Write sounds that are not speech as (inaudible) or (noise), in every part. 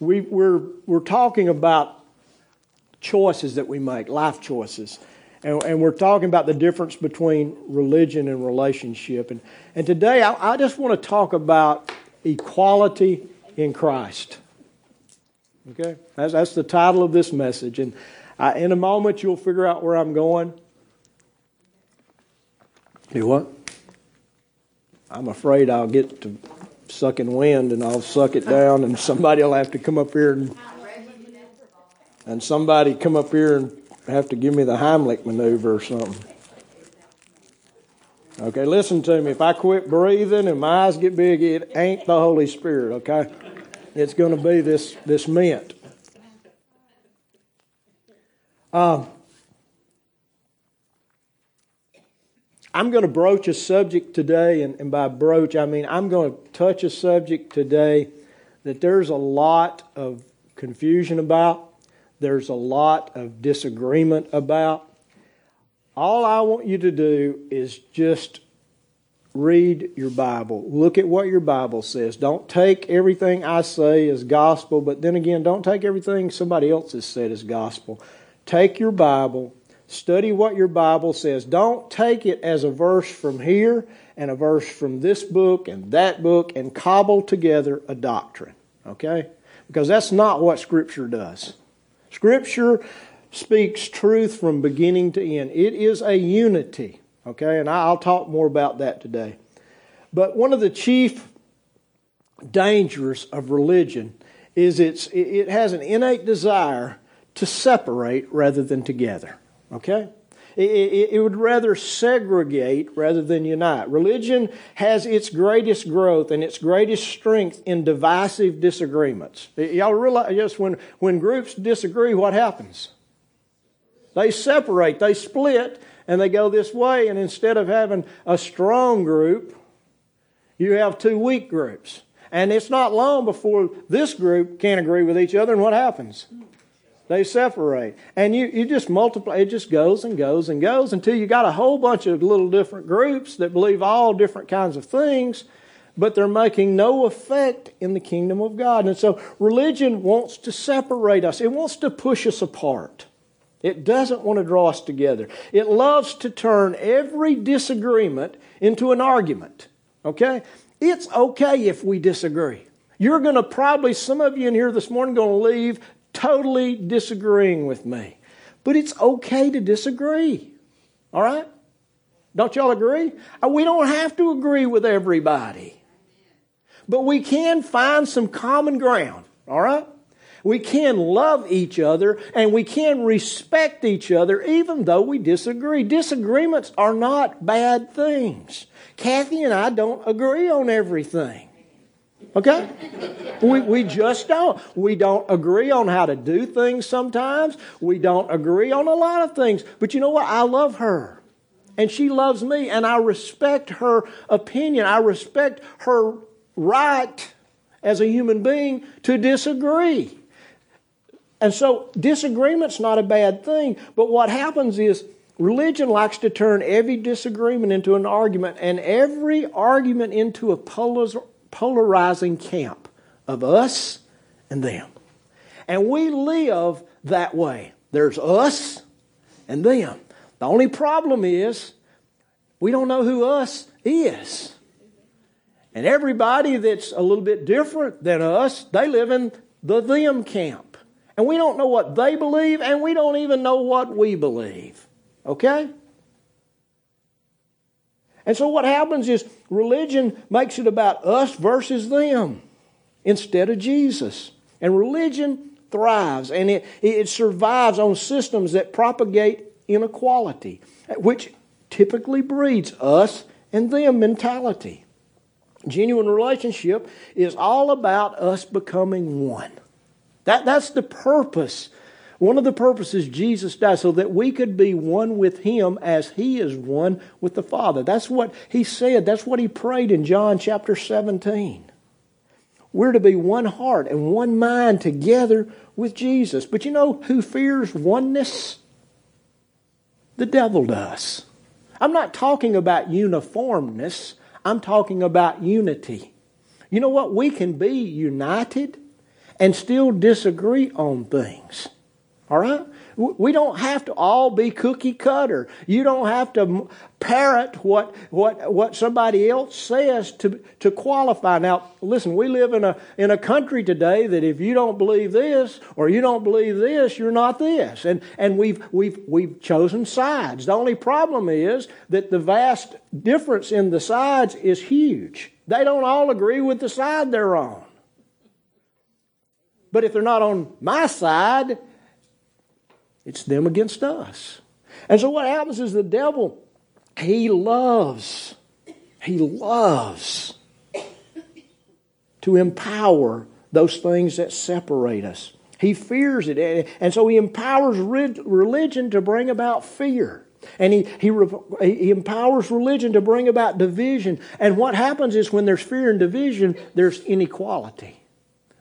we, we're, we're talking about choices that we make, life choices. And, and, we're talking about the difference between religion and relationship. And, and today, I, I just want to talk about equality in Christ. Okay? That's, that's the title of this message. And I, in a moment, you'll figure out where I'm going. Do what? I'm afraid I'll get to sucking wind and I'll suck it down, and somebody will have to come up here and and somebody come up here and have to give me the Heimlich maneuver or something. Okay, listen to me. If I quit breathing and my eyes get big, it ain't the Holy Spirit, okay? It's going to be this, this mint. Um, I'm going to broach a subject today, and, and by broach, I mean I'm going to touch a subject today that there's a lot of confusion about, there's a lot of disagreement about. All I want you to do is just read your Bible. Look at what your Bible says. Don't take everything I say as gospel, but then again, don't take everything somebody else has said as gospel. Take your Bible Study what your Bible says. Don't take it as a verse from here and a verse from this book and that book and cobble together a doctrine. Okay? Because that's not what Scripture does. Scripture speaks truth from beginning to end. It is a unity. Okay? And I'll talk more about that today. But one of the chief dangers of religion is it's, it has an innate desire to separate rather than together. Okay? It, would rather segregate rather than unite. Religion has its greatest growth and its greatest strength in divisive disagreements. Y'all realize just when, when groups disagree, what happens? They separate, they split, and they go this way, and instead of having a strong group, you have two weak groups. And it's not long before this group can't agree with each other, and what happens? They separate. And you, you just multiply, it just goes and goes and goes until you got a whole bunch of little different groups that believe all different kinds of things, but they're making no effect in the kingdom of God. And so religion wants to separate us, it wants to push us apart. It doesn't want to draw us together. It loves to turn every disagreement into an argument. Okay? It's okay if we disagree. You're going to probably, some of you in here this morning, going to leave totally disagreeing with me. But it's okay to disagree. All right? Don't y'all agree? Uh, we don't have to agree with everybody. But we can find some common ground. All right? We can love each other and we can respect each other even though we disagree. Disagreements are not bad things. Kathy and I don't agree on everything. Okay? We, we just don't. We don't agree on how to do things sometimes. We don't agree on a lot of things. But you know what? I love her. And she loves me. And I respect her opinion. I respect her right as a human being to disagree. And so disagreement's not a bad thing. But what happens is religion likes to turn every disagreement into an argument and every argument into a polarizing camp of us and them. And we live that way. There's us and them. The only problem is we don't know who us is. And everybody that's a little bit different than us, they live in the them camp. And we don't know what they believe, and we don't even know what we believe. Okay? And so what happens is religion makes it about us versus them instead of Jesus. And religion thrives and it, it survives on systems that propagate inequality, which typically breeds us and them mentality. Genuine relationship is all about us becoming one. That, that's the purpose one of the purposes Jesus died so that we could be one with him as he is one with the Father. That's what he said. That's what he prayed in John chapter 17. We're to be one heart and one mind together with Jesus. But you know who fears oneness? The devil does. I'm not talking about uniformness, I'm talking about unity. You know what? We can be united and still disagree on things. All right? We don't have to all be cookie cutter. You don't have to parrot what, what, what somebody else says to, to qualify. Now, listen, we live in a, in a country today that if you don't believe this or you don't believe this, you're not this. And, and we've, we've, we've chosen sides. The only problem is that the vast difference in the sides is huge. They don't all agree with the side they're on. But if they're not on my side, it's them against us. And so what happens is the devil, he loves, he loves to empower those things that separate us. He fears it. And so he empowers religion to bring about fear. And he, he, he empowers religion to bring about division. And what happens is when there's fear and division, there's inequality.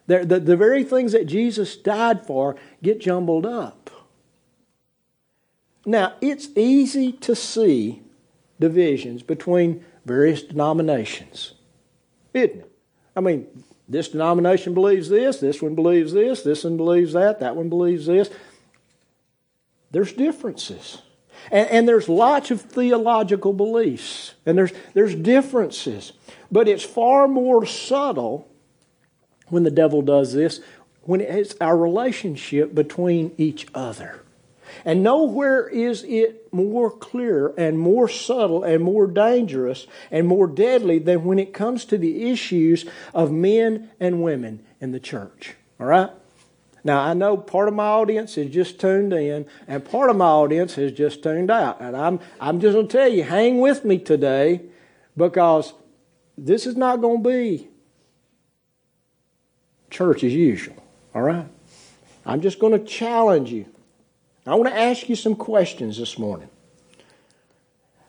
The, the, the very things that Jesus died for get jumbled up. Now, it's easy to see divisions between various denominations, isn't it? I mean, this denomination believes this, this one believes this, this one believes that, that one believes this. There's differences. And, and, there's lots of theological beliefs, and there's, there's differences. But it's far more subtle when the devil does this, when it's our relationship between each other. And nowhere is it more clear and more subtle and more dangerous and more deadly than when it comes to the issues of men and women in the church. All right? Now, I know part of my audience is just tuned in, and part of my audience has just tuned out. And I'm, I'm just going to tell you, hang with me today because this is not going to be church as usual. All right? I'm just going to challenge you I want to ask you some questions this morning.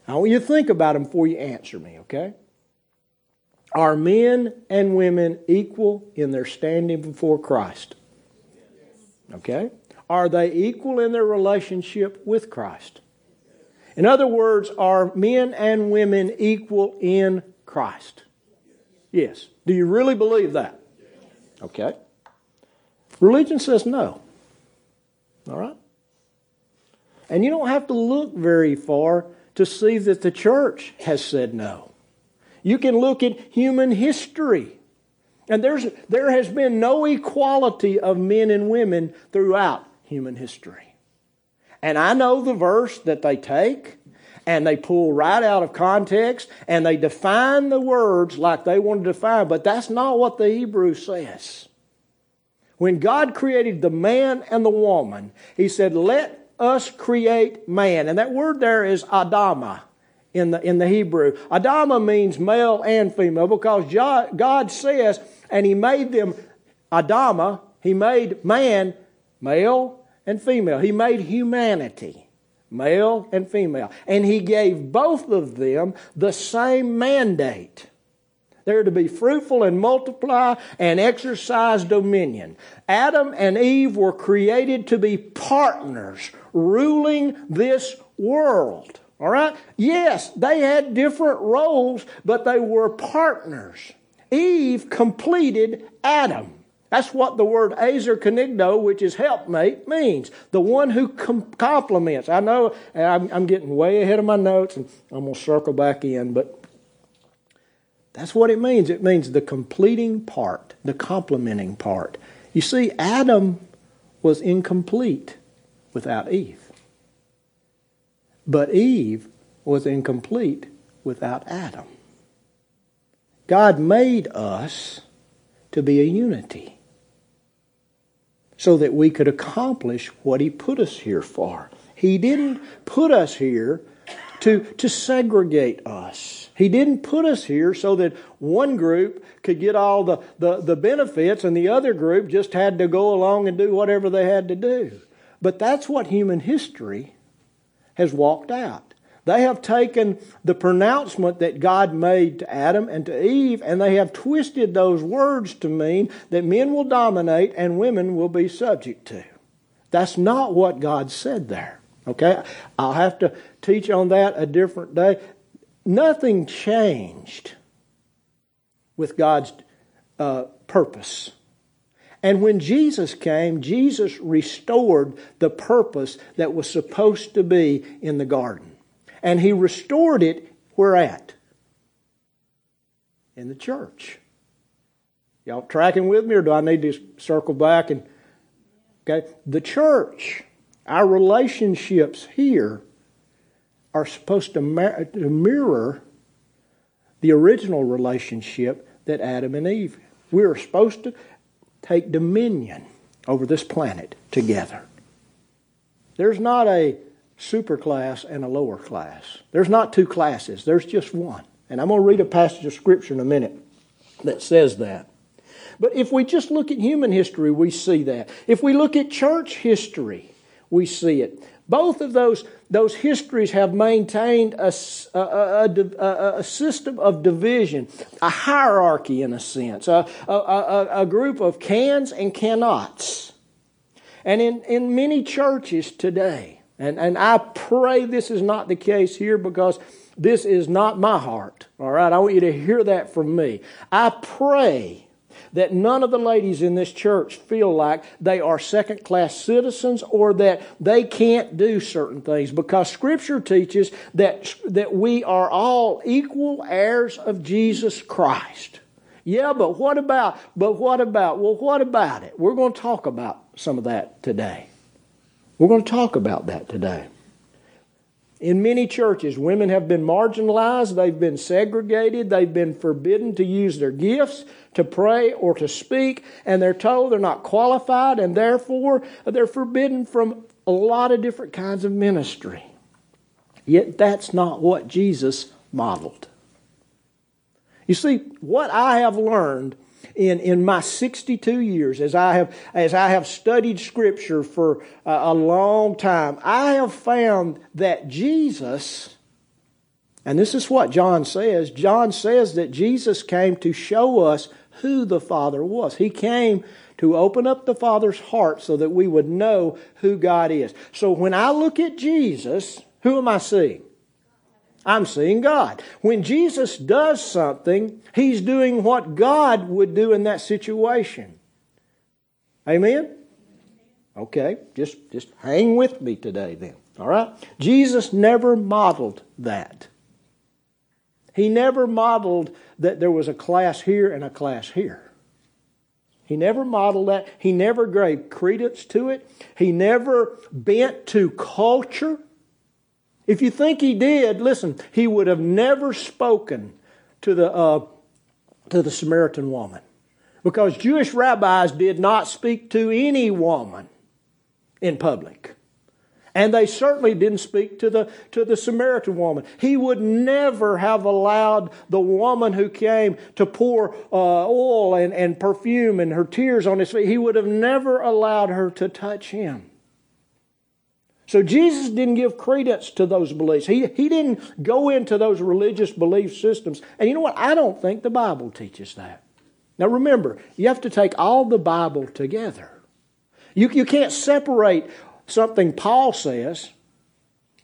I want you to think about them before you answer me, okay? Are men and women equal in their standing before Christ? Okay? Are they equal in their relationship with Christ? In other words, are men and women equal in Christ? Yes. Do you really believe that? Okay. Religion says no. All right? And you don't have to look very far to see that the church has said no. You can look at human history. And there's, there has been no equality of men and women throughout human history. And I know the verse that they take and they pull right out of context and they define the words like they want to define, but that's not what the Hebrew says. When God created the man and the woman, He said, Let us create man. And that word there is Adama in the, in the Hebrew. Adama means male and female because God says, and He made them Adama, He made man male and female. He made humanity male and female. And He gave both of them the same mandate. They're to be fruitful and multiply and exercise dominion. Adam and Eve were created to be partners ruling this world. All right? Yes, they had different roles, but they were partners. Eve completed Adam. That's what the word azer kenegdo, which is helpmate, means. The one who com- complements. I know I'm, I'm getting way ahead of my notes, and I'm going to circle back in, but that's what it means. It means the completing part, the complementing part. You see, Adam was incomplete without Eve. But Eve was incomplete without Adam. God made us to be a unity so that we could accomplish what He put us here for. He didn't put us here to, to segregate us. He didn't put us here so that one group could get all the, the, the benefits and the other group just had to go along and do whatever they had to do. But that's what human history has walked out. They have taken the pronouncement that God made to Adam and to Eve, and they have twisted those words to mean that men will dominate and women will be subject to. That's not what God said there. Okay? I'll have to teach on that a different day. Nothing changed with God's uh, purpose. And when Jesus came, Jesus restored the purpose that was supposed to be in the garden. And he restored it where at? In the church. Y'all tracking with me, or do I need to circle back and okay? The church, our relationships here are supposed to, mirror the original relationship that Adam and Eve. We are supposed to take dominion over this planet together. There's not a super class and a lower class. There's not two classes, there's just one. And I'm going to read a passage of Scripture in a minute that says that. But if we just look at human history, we see that. If we look at church history, we see it. Both of those, those histories have maintained a, a, a, a system of division, a hierarchy in a sense, a, a, group of cans and cannots. And in, in many churches today, and, and I pray this is not the case here because this is not my heart, all right? I want you to hear that from me. I pray that none of the ladies in this church feel like they are second class citizens or that they can't do certain things because Scripture teaches that, that we are all equal heirs of Jesus Christ. Yeah, but what about, but what about, well, what about it? We're going to talk about some of that today. We're going to talk about that today. In many churches, women have been marginalized, they've been segregated, they've been forbidden to use their gifts, to pray, or to speak, and they're told they're not qualified, and therefore they're forbidden from a lot of different kinds of ministry. Yet that's not what Jesus modeled. You see, what I have learned in, in my 62 years, as I have, as I have studied Scripture for a, a long time, I have found that Jesus, and this is what John says John says that Jesus came to show us who the Father was. He came to open up the Father's heart so that we would know who God is. So when I look at Jesus, who am I seeing? I'm seeing God. When Jesus does something, he's doing what God would do in that situation. Amen? Okay, just, just hang with me today then. All right? Jesus never modeled that. He never modeled that there was a class here and a class here. He never modeled that. He never gave credence to it. He never bent to culture. If you think he did, listen, he would have never spoken to the, uh, to the Samaritan woman. Because Jewish rabbis did not speak to any woman in public. And they certainly didn't speak to the, to the Samaritan woman. He would never have allowed the woman who came to pour uh, oil and, and perfume and her tears on his feet, he would have never allowed her to touch him. So Jesus didn't give credence to those beliefs. He, he didn't go into those religious belief systems. And you know what? I don't think the Bible teaches that. Now remember, you have to take all the Bible together. You, you can't separate something Paul says,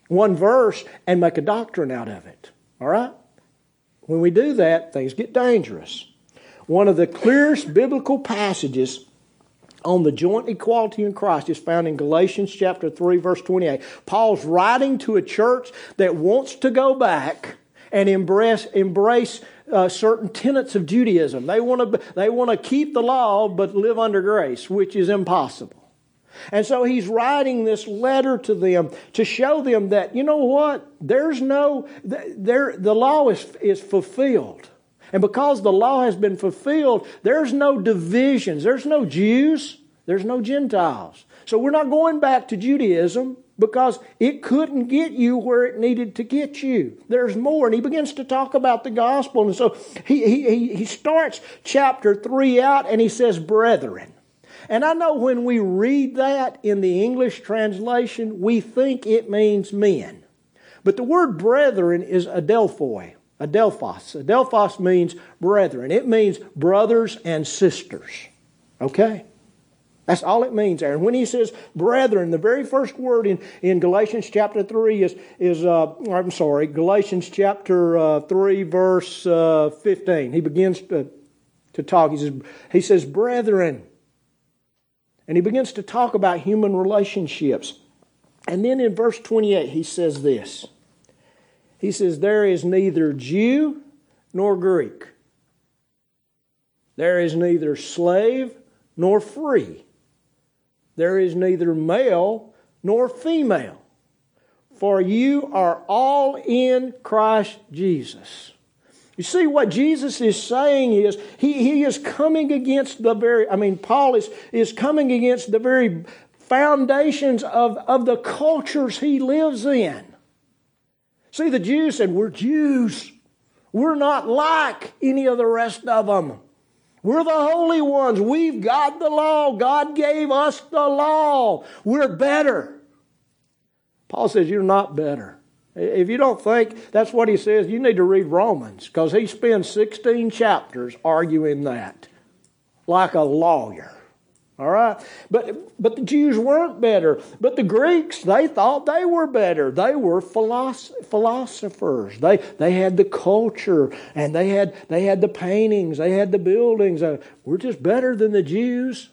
one verse, and make a doctrine out of it. All right? When we do that, things get dangerous. One of the clearest biblical passages on the joint equality in Christ is found in Galatians chapter 3 verse 28. Paul's writing to a church that wants to go back and embrace, embrace uh, certain tenets of Judaism. They want to they want to keep the law but live under grace, which is impossible. And so he's writing this letter to them to show them that you know what? There's no there the law is is fulfilled. And because the law has been fulfilled, there's no divisions. There's no Jews. There's no Gentiles. So we're not going back to Judaism because it couldn't get you where it needed to get you. There's more. And he begins to talk about the gospel. And so he, he, he starts chapter 3 out and he says, Brethren. And I know when we read that in the English translation, we think it means men. But the word brethren is adelphoi. Adelphos. Adelphos means brethren. It means brothers and sisters. Okay? That's all it means there. And when he says brethren, the very first word in, in Galatians chapter 3 is, is uh, I'm sorry, Galatians chapter uh, 3, verse uh, 15. He begins to, to talk. He says, he says, brethren. And he begins to talk about human relationships. And then in verse 28, he says this He says, There is neither Jew nor Greek, there is neither slave nor free, there is neither male nor female, for you are all in Christ Jesus. You see, what Jesus is saying is he, he is coming against the very, I mean, Paul is, is coming against the very foundations of, of the cultures he lives in. See, the Jews said, We're Jews. We're not like any of the rest of them. We're the holy ones. We've got the law. God gave us the law. We're better. Paul says, You're not better. If you don't think that's what he says, you need to read Romans because he spends 16 chapters arguing that like a lawyer. All right? But, but the Jews weren't better. But the Greeks, they thought they were better. They were philosophers. They, they had the culture and they had, they had the paintings, they had the buildings. Uh, we're just better than the Jews.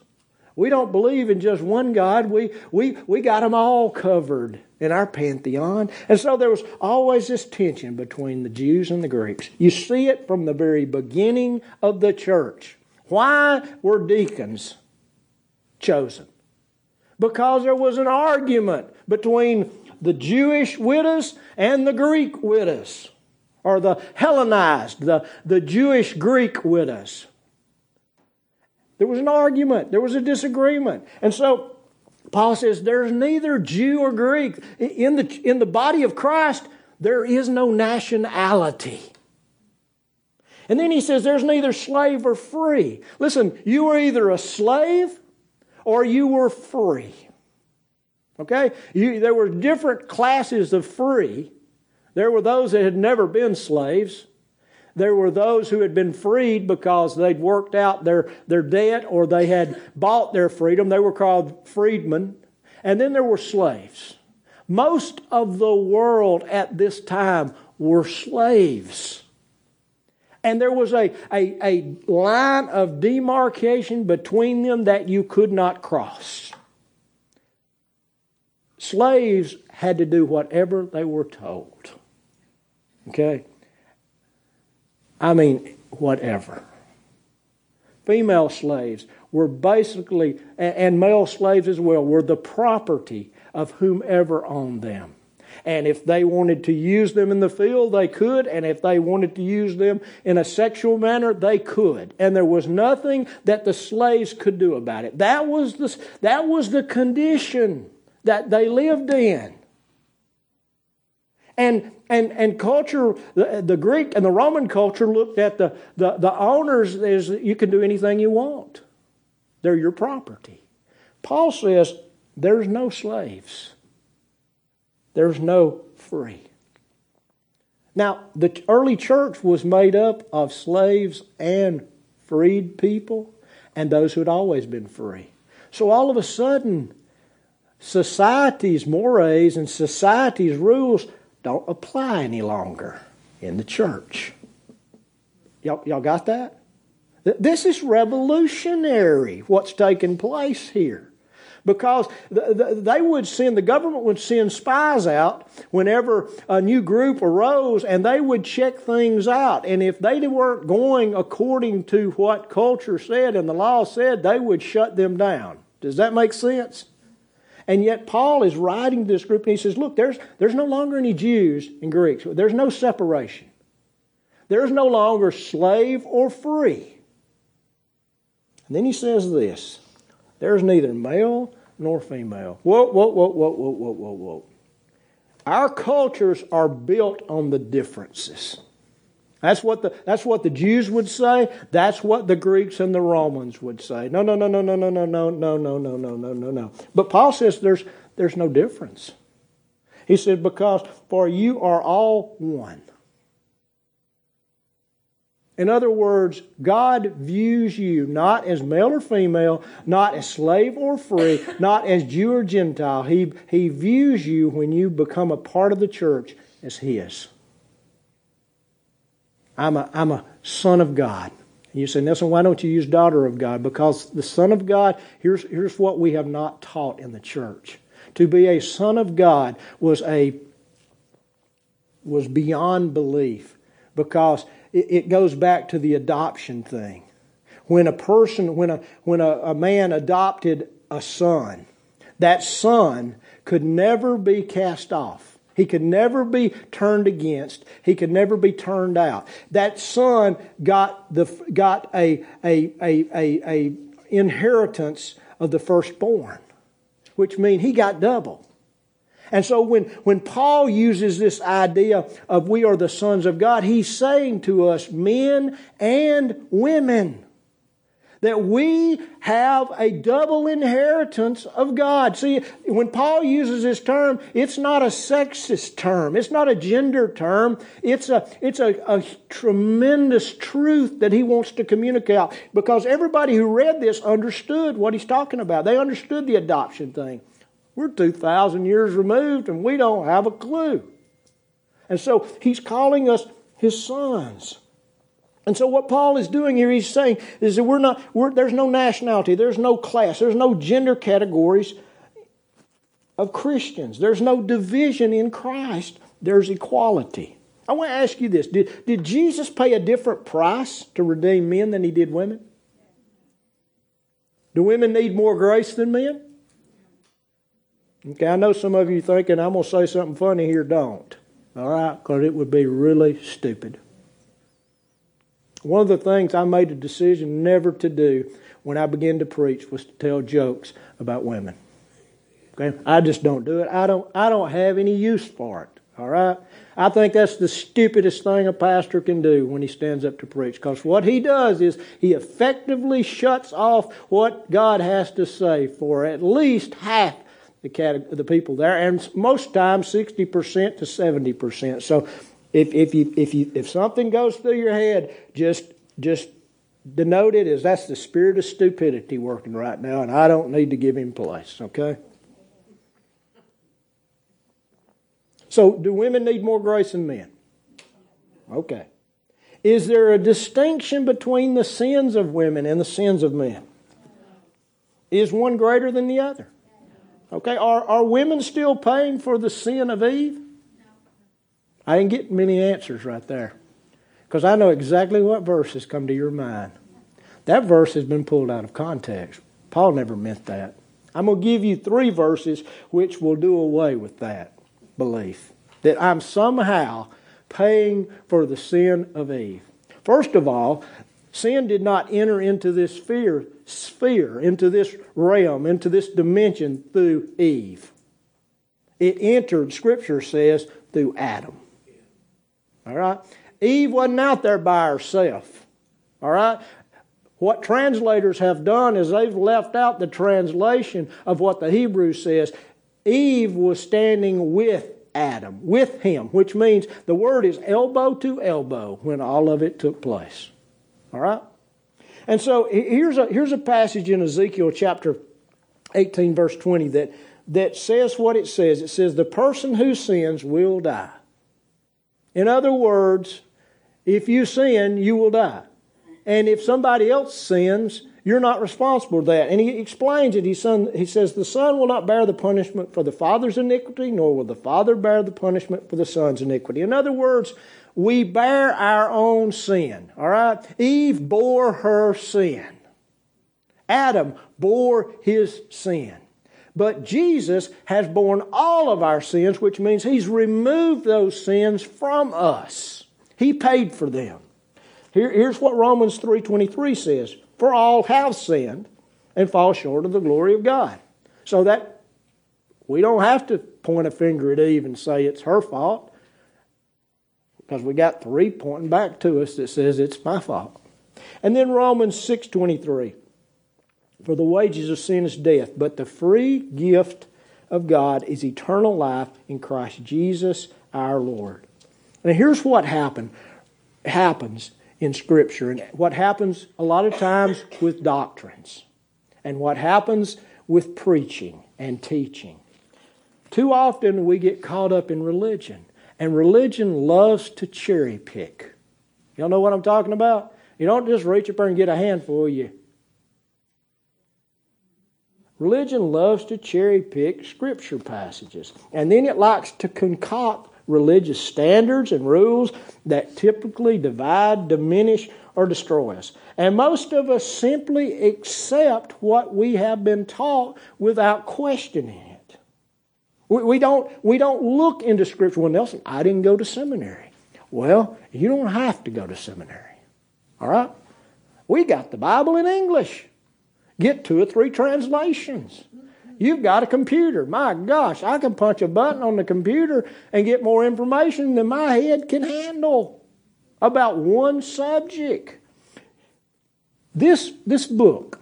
We don't believe in just one God. We, we, we got them all covered in our pantheon. And so there was always this tension between the Jews and the Greeks. You see it from the very beginning of the church. Why were deacons chosen? Because there was an argument between the Jewish widows and the Greek widows, or the Hellenized, the, the Jewish Greek widows. There was an argument, there was a disagreement. And so Paul says there's neither Jew or Greek. In the, in the body of Christ, there is no nationality. And then he says there's neither slave or free. Listen, you are either a slave or you were free. Okay? You, there were different classes of free. There were those that had never been slaves. There were those who had been freed because they'd worked out their, their debt or they had bought their freedom. They were called freedmen. And then there were slaves. Most of the world at this time were slaves. And there was a, a, a line of demarcation between them that you could not cross. Slaves had to do whatever they were told. Okay? I mean, whatever. Female slaves were basically, and male slaves as well, were the property of whomever owned them. And if they wanted to use them in the field, they could. And if they wanted to use them in a sexual manner, they could. And there was nothing that the slaves could do about it. That was the, that was the condition that they lived in. And, and, and culture, the, the Greek and the Roman culture looked at the, the, the owners as you can do anything you want. They're your property. Paul says there's no slaves. There's no free. Now, the early church was made up of slaves and freed people and those who had always been free. So all of a sudden, society's mores and society's rules don't apply any longer in the church. Y'all, y'all got that? This is revolutionary, what's taking place here. Because they would send, the government would send spies out whenever a new group arose and they would check things out. And if they weren't going according to what culture said and the law said, they would shut them down. Does that make sense? And yet Paul is writing to this group and he says, look, there's, there's no longer any Jews and Greeks. There's no separation. There's no longer slave or free. And then he says this there's neither male nor female. Whoa, whoa, whoa, whoa, whoa, whoa, whoa, whoa. Our cultures are built on the differences. That's what the that's what the Jews would say. That's what the Greeks and the Romans would say. No, no, no, no, no, no, no, no, no, no, no, no, no, no, no. But Paul says there's there's no difference. He said, because for you are all one. In other words, God views you not as male or female, not as slave or free, (laughs) not as Jew or Gentile. He, he views you when you become a part of the church as His. I'm a, I'm a son of God. You say, Nelson, why don't you use daughter of God? Because the Son of God, here's, here's what we have not taught in the church. To be a son of God was a was beyond belief because it, goes back to the adoption thing. When a person, when a when a, a man adopted a son, that son could never be cast off. He could never be turned against. He could never be turned out. That son got the got a a a a, a inheritance of the firstborn, which means he got double. And so when, when Paul uses this idea of we are the sons of God, he's saying to us, men and women, that we have a double inheritance of God. See, when Paul uses this term, it's not a sexist term. It's not a gender term. It's a, it's a, a tremendous truth that he wants to communicate because everybody who read this understood what he's talking about. They understood the adoption thing. We're 2,000 years removed and we don't have a clue. And so he's calling us his sons. And so what Paul is doing here, he's saying is that we're not, we're, there's no nationality, there's no class, there's no gender categories of Christians. There's no division in Christ. There's equality. I want to ask you this. Did, did Jesus pay a different price to redeem men than he did women? Do women need more grace than men? Okay, I know some of you thinking I'm going to say something funny here. Don't. All right? Because it would be really stupid. One of the things I made a decision never to do when I began to preach was to tell jokes about women. Okay? I just don't do it. I don't I don't have any use for it. All right? I think that's the stupidest thing a pastor can do when he stands up to preach. Because what he does is he effectively shuts off what God has to say for at least half the, the people there, and most times 60% to 70%. So if, if, you, if, you, if something goes through your head, just, just denote it as that's the spirit of stupidity working right now, and I don't need to give him place, okay? So, do women need more grace than men? Okay. Is there a distinction between the sins of women and the sins of men? Is one greater than the other? Okay, are, are women still paying for the sin of Eve? I didn't get many answers right there because I know exactly what verses come to your mind. That verse has been pulled out of context. Paul never meant that. I'm going to give you three verses which will do away with that belief that I'm somehow paying for the sin of Eve. First of all, sin did not enter into this sphere, sphere into this realm, into this dimension through Eve. It entered, Scripture says, through Adam. All right? Eve wasn't out there by herself. All right? What translators have done is they've left out the translation of what the Hebrew says. Eve was standing with Adam, with him, which means the word is elbow to elbow when all of it took place. All right? And so here's a, here's a passage in Ezekiel chapter 18, verse 20, that, that says what it says. It says, The person who sins will die. In other words, if you sin, you will die. And if somebody else sins, you're not responsible for that. And he explains it. He, son, he says, The Son will not bear the punishment for the Father's iniquity, nor will the Father bear the punishment for the Son's iniquity. In other words, we bear our own sin. All right? Eve bore her sin. Adam bore his sin. But Jesus has borne all of our sins, which means He's removed those sins from us. He paid for them. Here, here's what Romans 3.23 says. For all have sinned and fall short of the glory of God. So that we don't have to point a finger at Eve and say it's her fault. Because we got three pointing back to us that says it's my fault. And then Romans 6.23. For the wages of sin is death, but the free gift of God is eternal life in Christ Jesus our Lord. And here's what happened, happens in Scripture, and what happens a lot of times with doctrines, and what happens with preaching and teaching. Too often we get caught up in religion, and religion loves to cherry pick. Y'all know what I'm talking about? You don't just reach up there and get a handful, you. Religion loves to cherry pick scripture passages, and then it likes to concoct religious standards and rules that typically divide, diminish, or destroy us. And most of us simply accept what we have been taught without questioning it. We, don't, we don't look into Scripture. Well, Nelson, I didn't go to seminary. Well, you don't have to go to seminary. All right? We got the Bible in English. Get two or three translations. You've got a computer. My gosh, I can punch a button on the computer and get more information than my head can handle about one subject. This, this book,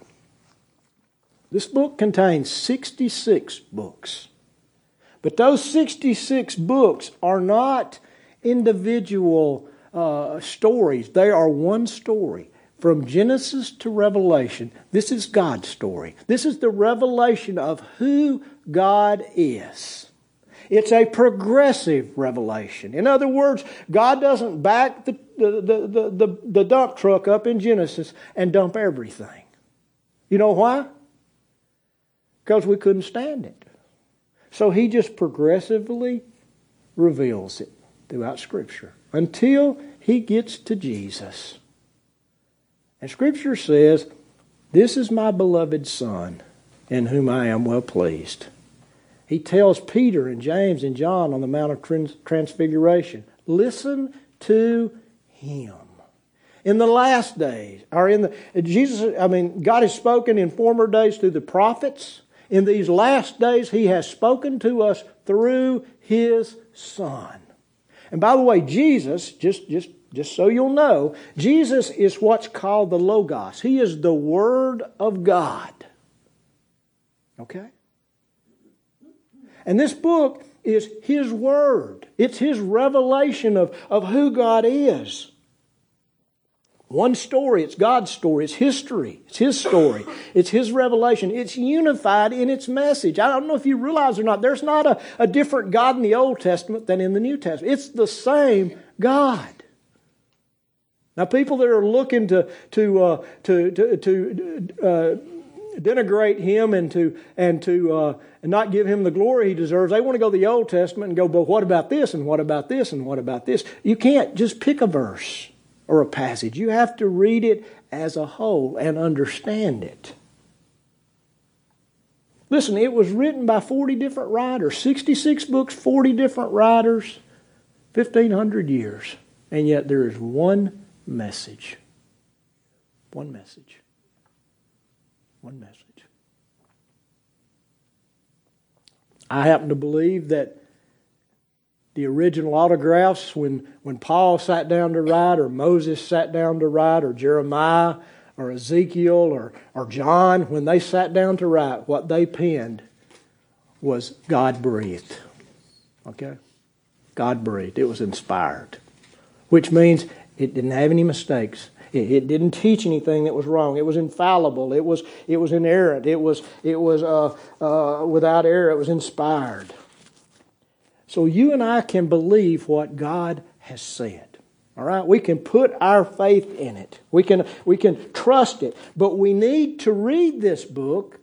this book contains 66 books. But those 66 books are not individual uh, stories, they are one story. From Genesis to Revelation, this is God's story. This is the revelation of who God is. It's a progressive revelation. In other words, God doesn't back the, the, the, the, the dump truck up in Genesis and dump everything. You know why? Because we couldn't stand it. So he just progressively reveals it throughout Scripture until he gets to Jesus. And Scripture says, This is my beloved Son, in whom I am well pleased. He tells Peter and James and John on the Mount of Transfiguration, Listen to him. In the last days, or in the Jesus, I mean, God has spoken in former days through the prophets. In these last days, He has spoken to us through His Son. And by the way, Jesus, just, just just so you'll know, Jesus is what's called the Logos. He is the Word of God. Okay? And this book is His Word, it's His revelation of, of who God is. One story, it's God's story, it's history, it's His story, it's His revelation, it's unified in its message. I don't know if you realize or not, there's not a, a different God in the Old Testament than in the New Testament. It's the same God. Now, people that are looking to to uh, to to, to uh, denigrate him and to and to uh, and not give him the glory he deserves, they want to go to the Old Testament and go, but what about this and what about this and what about this? You can't just pick a verse or a passage. You have to read it as a whole and understand it. Listen, it was written by 40 different writers, 66 books, 40 different writers, 1,500 years. And yet there is one message. One message. One message. I happen to believe that the original autographs, when, when Paul sat down to write, or Moses sat down to write, or Jeremiah, or Ezekiel, or, or John, when they sat down to write, what they penned was God breathed. Okay? God breathed. It was inspired. Which means it didn't have any mistakes. It, didn't teach anything that was wrong. It was infallible. It was it was inerrant. It was it was uh, uh, without error. It was inspired. So you and I can believe what God has said. All right, we can put our faith in it. We can we can trust it. But we need to read this book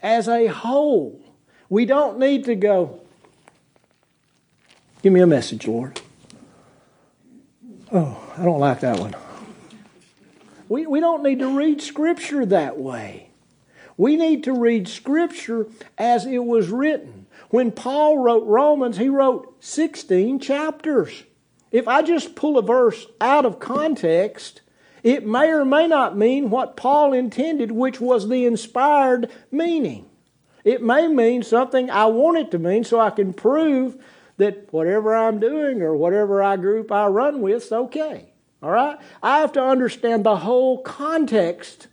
as a whole. We don't need to go. Give me a message, Lord. Oh, I don't like that one. We, we don't need to read Scripture that way. We need to read Scripture as it was written. When Paul wrote Romans, he wrote 16 chapters. If I just pull a verse out of context, it may or may not mean what Paul intended, which was the inspired meaning. It may mean something I want it to mean so I can prove that whatever I'm doing or whatever I group I run with is okay. All right? I have to understand the whole context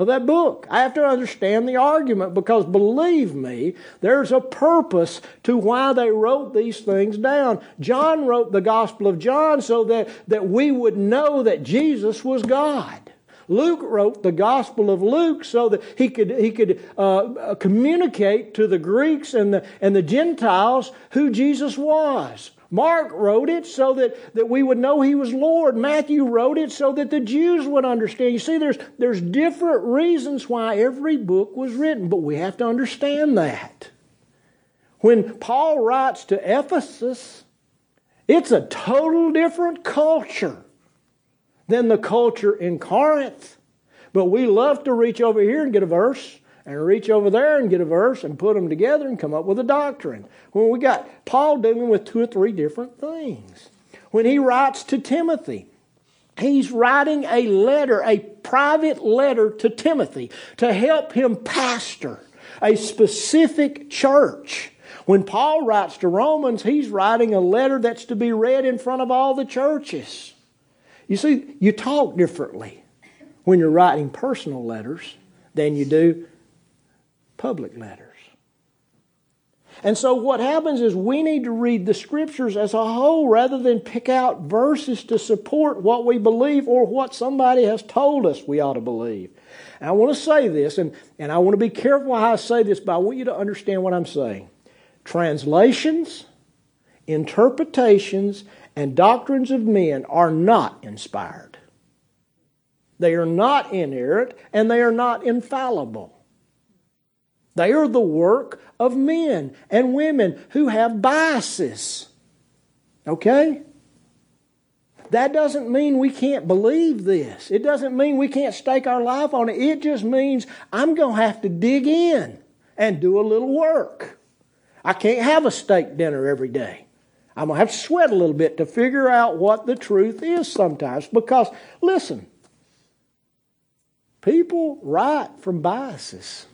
of that book. I have to understand the argument because believe me, there's a purpose to why they wrote these things down. John wrote the Gospel of John so that, that we would know that Jesus was God. Luke wrote the Gospel of Luke so that he could, he could uh, communicate to the Greeks and the, and the Gentiles who Jesus was. Mark wrote it so that, that we would know he was Lord. Matthew wrote it so that the Jews would understand. You see, there's, there's different reasons why every book was written, but we have to understand that. When Paul writes to Ephesus, it's a total different culture than the culture in Corinth. But we love to reach over here and get a verse and reach over there and get a verse and put them together and come up with a doctrine. When we got Paul dealing with two or three different things. When he writes to Timothy, he's writing a letter, a private letter to Timothy to help him pastor a specific church. When Paul writes to Romans, he's writing a letter that's to be read in front of all the churches. You see, you talk differently when you're writing personal letters than you do public letters. And so what happens is we need to read the scriptures as a whole rather than pick out verses to support what we believe or what somebody has told us we ought to believe. And I want to say this, and, and I want to be careful how I say this, but I want you to understand what I'm saying. Translations, interpretations, and doctrines of men are not inspired. They are not inerrant, and they are not infallible. They are the work of men and women who have biases. Okay? That doesn't mean we can't believe this. It doesn't mean we can't stake our life on it. It just means I'm going to have to dig in and do a little work. I can't have a steak dinner every day. I'm going to have to sweat a little bit to figure out what the truth is sometimes. Because, listen, people write from biases.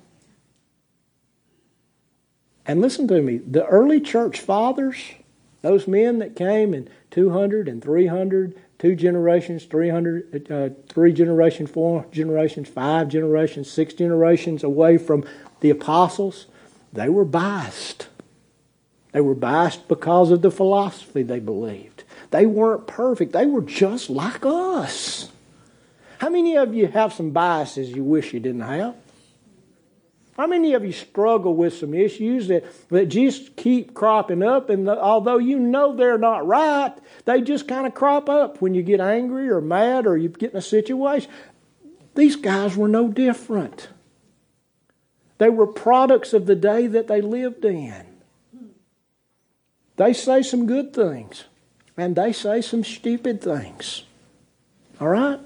And listen to me, the early church fathers, those men that came in 200 and 300, two generations, 300, uh, three generations, four generations, five generations, six generations away from the apostles, they were biased. They were biased because of the philosophy they believed. They weren't perfect. They were just like us. How many of you have some biases you wish you didn't have? How many of you struggle with some issues that, that just keep cropping up, and the, although you know they're not right, they just kind of crop up when you get angry or mad or you get in a situation? These guys were no different. They were products of the day that they lived in. They say some good things, and they say some stupid things. All right?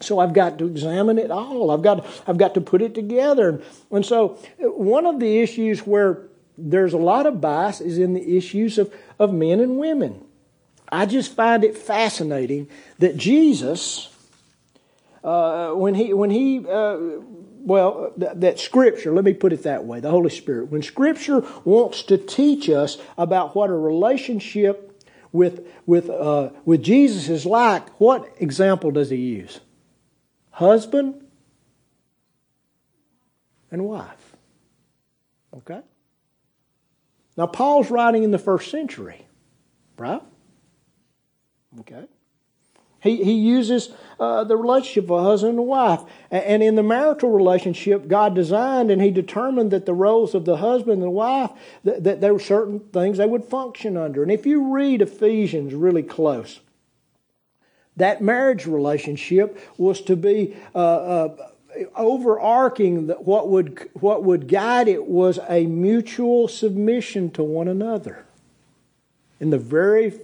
So I've got to examine it all. I've got, I've got to put it together. And so one of the issues where there's a lot of bias is in the issues of, of men and women. I just find it fascinating that Jesus, uh, when he, when he uh, well, th- that Scripture, let me put it that way, the Holy Spirit, when Scripture wants to teach us about what a relationship with, with, uh, with Jesus is like, what example does he use? Husband and wife. Okay? Now, Paul's writing in the first century, right? Okay? He, he uses uh, the relationship of a husband and wife. And in the marital relationship, God designed and He determined that the roles of the husband and wife, that, that there were certain things they would function under. And if you read Ephesians really close, that marriage relationship was to be uh, uh, overarching that what would what would guide it was a mutual submission to one another. In the very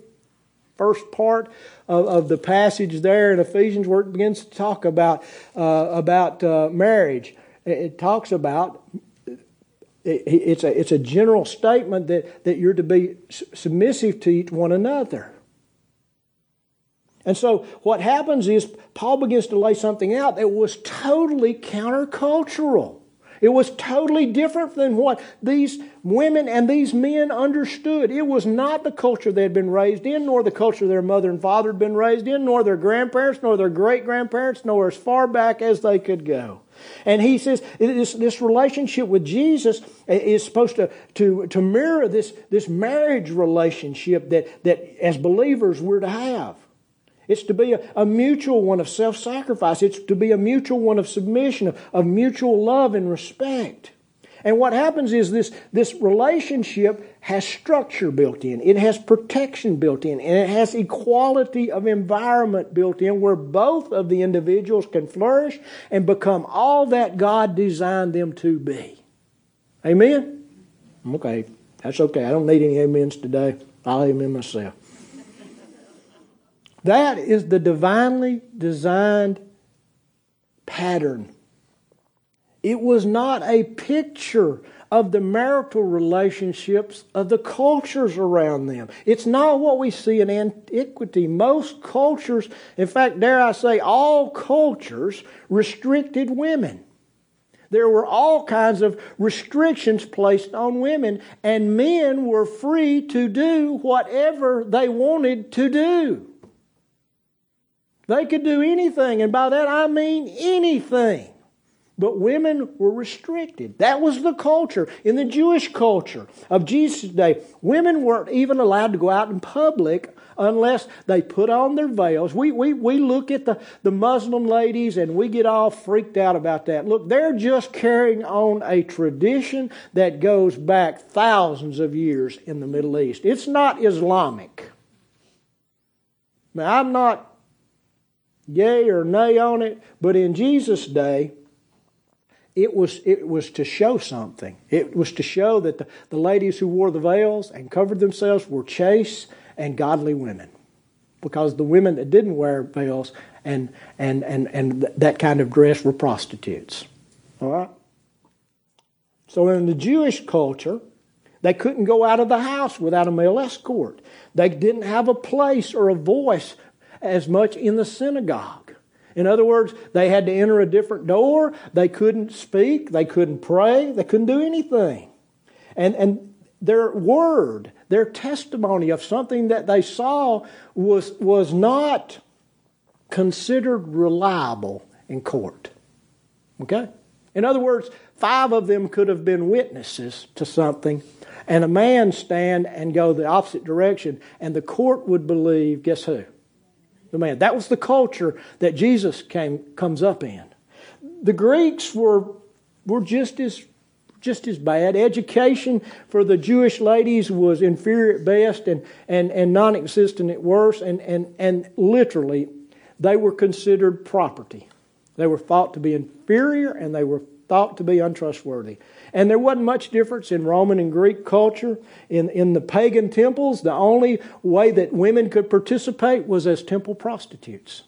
first part of, of the passage there in ephesians where it begins to talk about uh, about uh, marriage it, talks about it's a, it's a general statement that, that you're to be submissive to each one another and so what happens is Paul begins to lay something out that was totally countercultural. It was totally different than what these women and these men understood. It was not the culture they had been raised in, nor the culture their mother and father had been raised in, nor their grandparents, nor their great grandparents, nor as far back as they could go. And he says this, this relationship with Jesus is supposed to, to, to mirror this, this marriage relationship that, that as believers we're to have. It's to be a, a mutual one of self sacrifice. It's to be a mutual one of submission, of, of mutual love and respect. And what happens is this, this relationship has structure built in, it has protection built in, and it has equality of environment built in where both of the individuals can flourish and become all that God designed them to be. Amen? Okay, that's okay. I don't need any amens today. I'll amen myself. That is the divinely designed pattern it was not a picture of the marital relationships of the cultures around them. It's not what we see in antiquity. Most cultures, in fact, dare I say, all cultures restricted women. There were all kinds of restrictions placed on women, and men were free to do whatever they wanted to do. They could do anything, and by that I mean anything. But women were restricted. That was the culture. In the Jewish culture of Jesus' day, women weren't even allowed to go out in public unless they put on their veils. We, we, we look at the, the Muslim ladies and we get all freaked out about that. Look, they're just carrying on a tradition that goes back thousands of years in the Middle East. It's not Islamic. Now, I'm not yay or nay on it, but in Jesus' day, it was, it was to show something. It was to show that the, the ladies who wore the veils and covered themselves were chaste and godly women. Because the women that didn't wear veils and, and, and, and that kind of dress were prostitutes. All right? So in the Jewish culture, they couldn't go out of the house without a male escort. They didn't have a place or a voice as much in the synagogue. In other words, they had to enter a different door. They couldn't speak. They couldn't pray. They couldn't do anything. And, and their word, their testimony of something that they saw was, was not considered reliable in court. Okay? In other words, five of them could have been witnesses to something, and a man stand and go the opposite direction, and the court would believe, guess who? The man. That was the culture that Jesus came comes up in. The Greeks were were just as just as bad. Education for the Jewish ladies was inferior at best and, and, and non existent at worst, and, and, and literally, they were considered property. They were thought to be inferior and they were thought to be untrustworthy. And there wasn't much difference in Roman and Greek culture. In, in the pagan temples, the only way that women could participate was as temple prostitutes.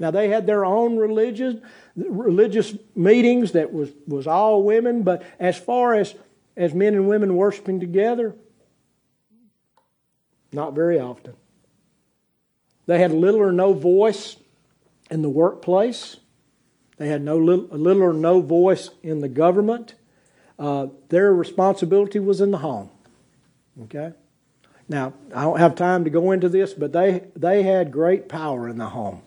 Now, they had their own religious, religious meetings that was, was all women, but as far as, as men and women worshiping together, not very often. They had little or no voice in the workplace. They had no little, little or no voice in the government. Uh, their responsibility was in the home. Okay? Now, I don't have time to go into this, but they, they had great power in the home.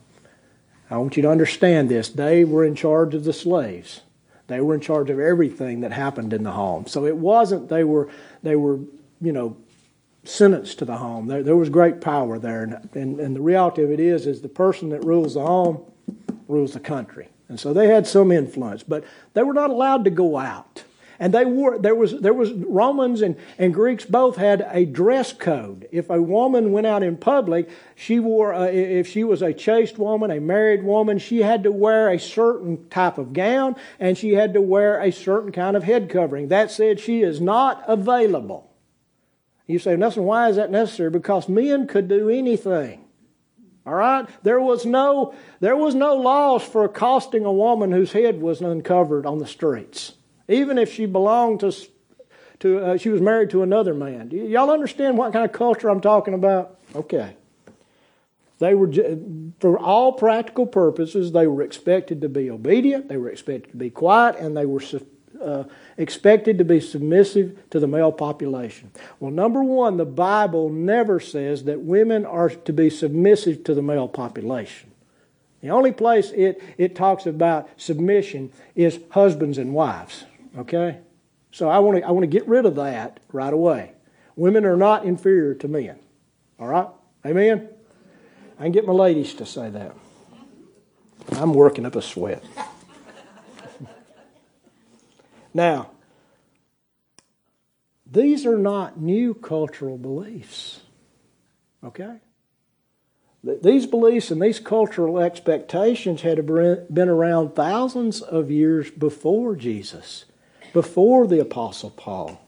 I want you to understand this. They were in charge of the slaves. They were in charge of everything that happened in the home. So it wasn't they were they were, you know, sentenced to the home. There, there was great power there. And, and, and the reality of it is, is the person that rules the home rules the country. And so they had some influence, but they were not allowed to go out. And they wore, there was, there was Romans and, and Greeks both had a dress code. If a woman went out in public, she wore, a, if she was a chaste woman, a married woman, she had to wear a certain type of gown and she had to wear a certain kind of head covering. That said, she is not available. You say, Nelson, why is that necessary? Because men could do anything. All right? There was no, there was no laws for accosting a woman whose head was uncovered on the streets even if she belonged to, to uh, she was married to another man. Y- y'all understand what kind of culture I'm talking about? Okay. They were, for all practical purposes, they were expected to be obedient, they were expected to be quiet, and they were uh, expected to be submissive to the male population. Well, number one, the Bible never says that women are to be submissive to the male population. The only place it, it talks about submission is husbands and wives. Okay? So I want to I want to get rid of that right away. Women are not inferior to men. All right? Amen? I can get my ladies to say that. I'm working up a sweat. Now, these are not new cultural beliefs. Okay? These beliefs and these cultural expectations had been around thousands of years before Jesus, before the Apostle Paul.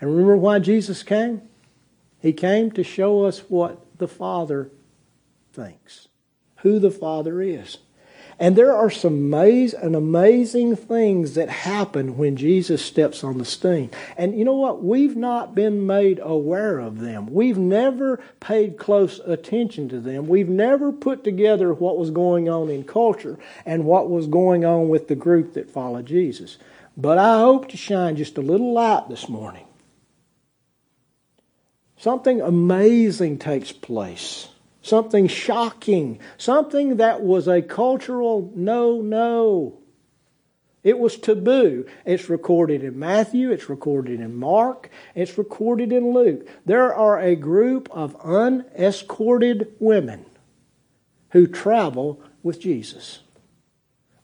And remember why Jesus came? He came to show us what the Father thinks, who the Father is. And there are some amazing, things that happen when Jesus steps on the scene. And you know what? We've not been made aware of them. We've never paid close attention to them. We've never put together what was going on in culture and what was going on with the group that followed Jesus. But I hope to shine just a little light this morning. Something amazing takes place something shocking, something that was a cultural no no. It was taboo. It's recorded in Matthew, it's recorded in Mark, it's recorded in Luke. There are a group of unescorted women who travel with Jesus.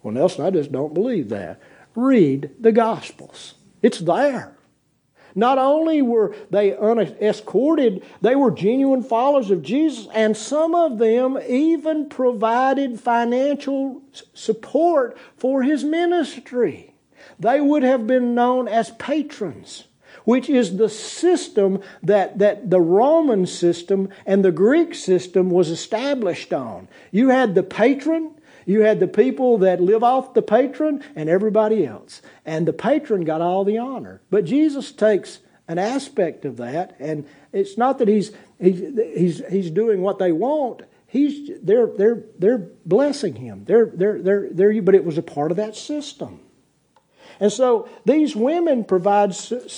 Well, Nelson, I just don't believe that. Read the Gospels, it's there. Not only were they unescorted, they were genuine followers of Jesus, and some of them even provided financial support for his ministry. They would have been known as patrons which is the system that, that the Roman system and the Greek system was established on. You had the patron, you had the people that live off the patron and everybody else. And the patron got all the honor. But Jesus takes an aspect of that, and it's not that he's, he's, he's, he's doing what they want. He's, they're, they're, they're blessing him. They're, they're, they're, they're, but it was a part of that system. And so these women provide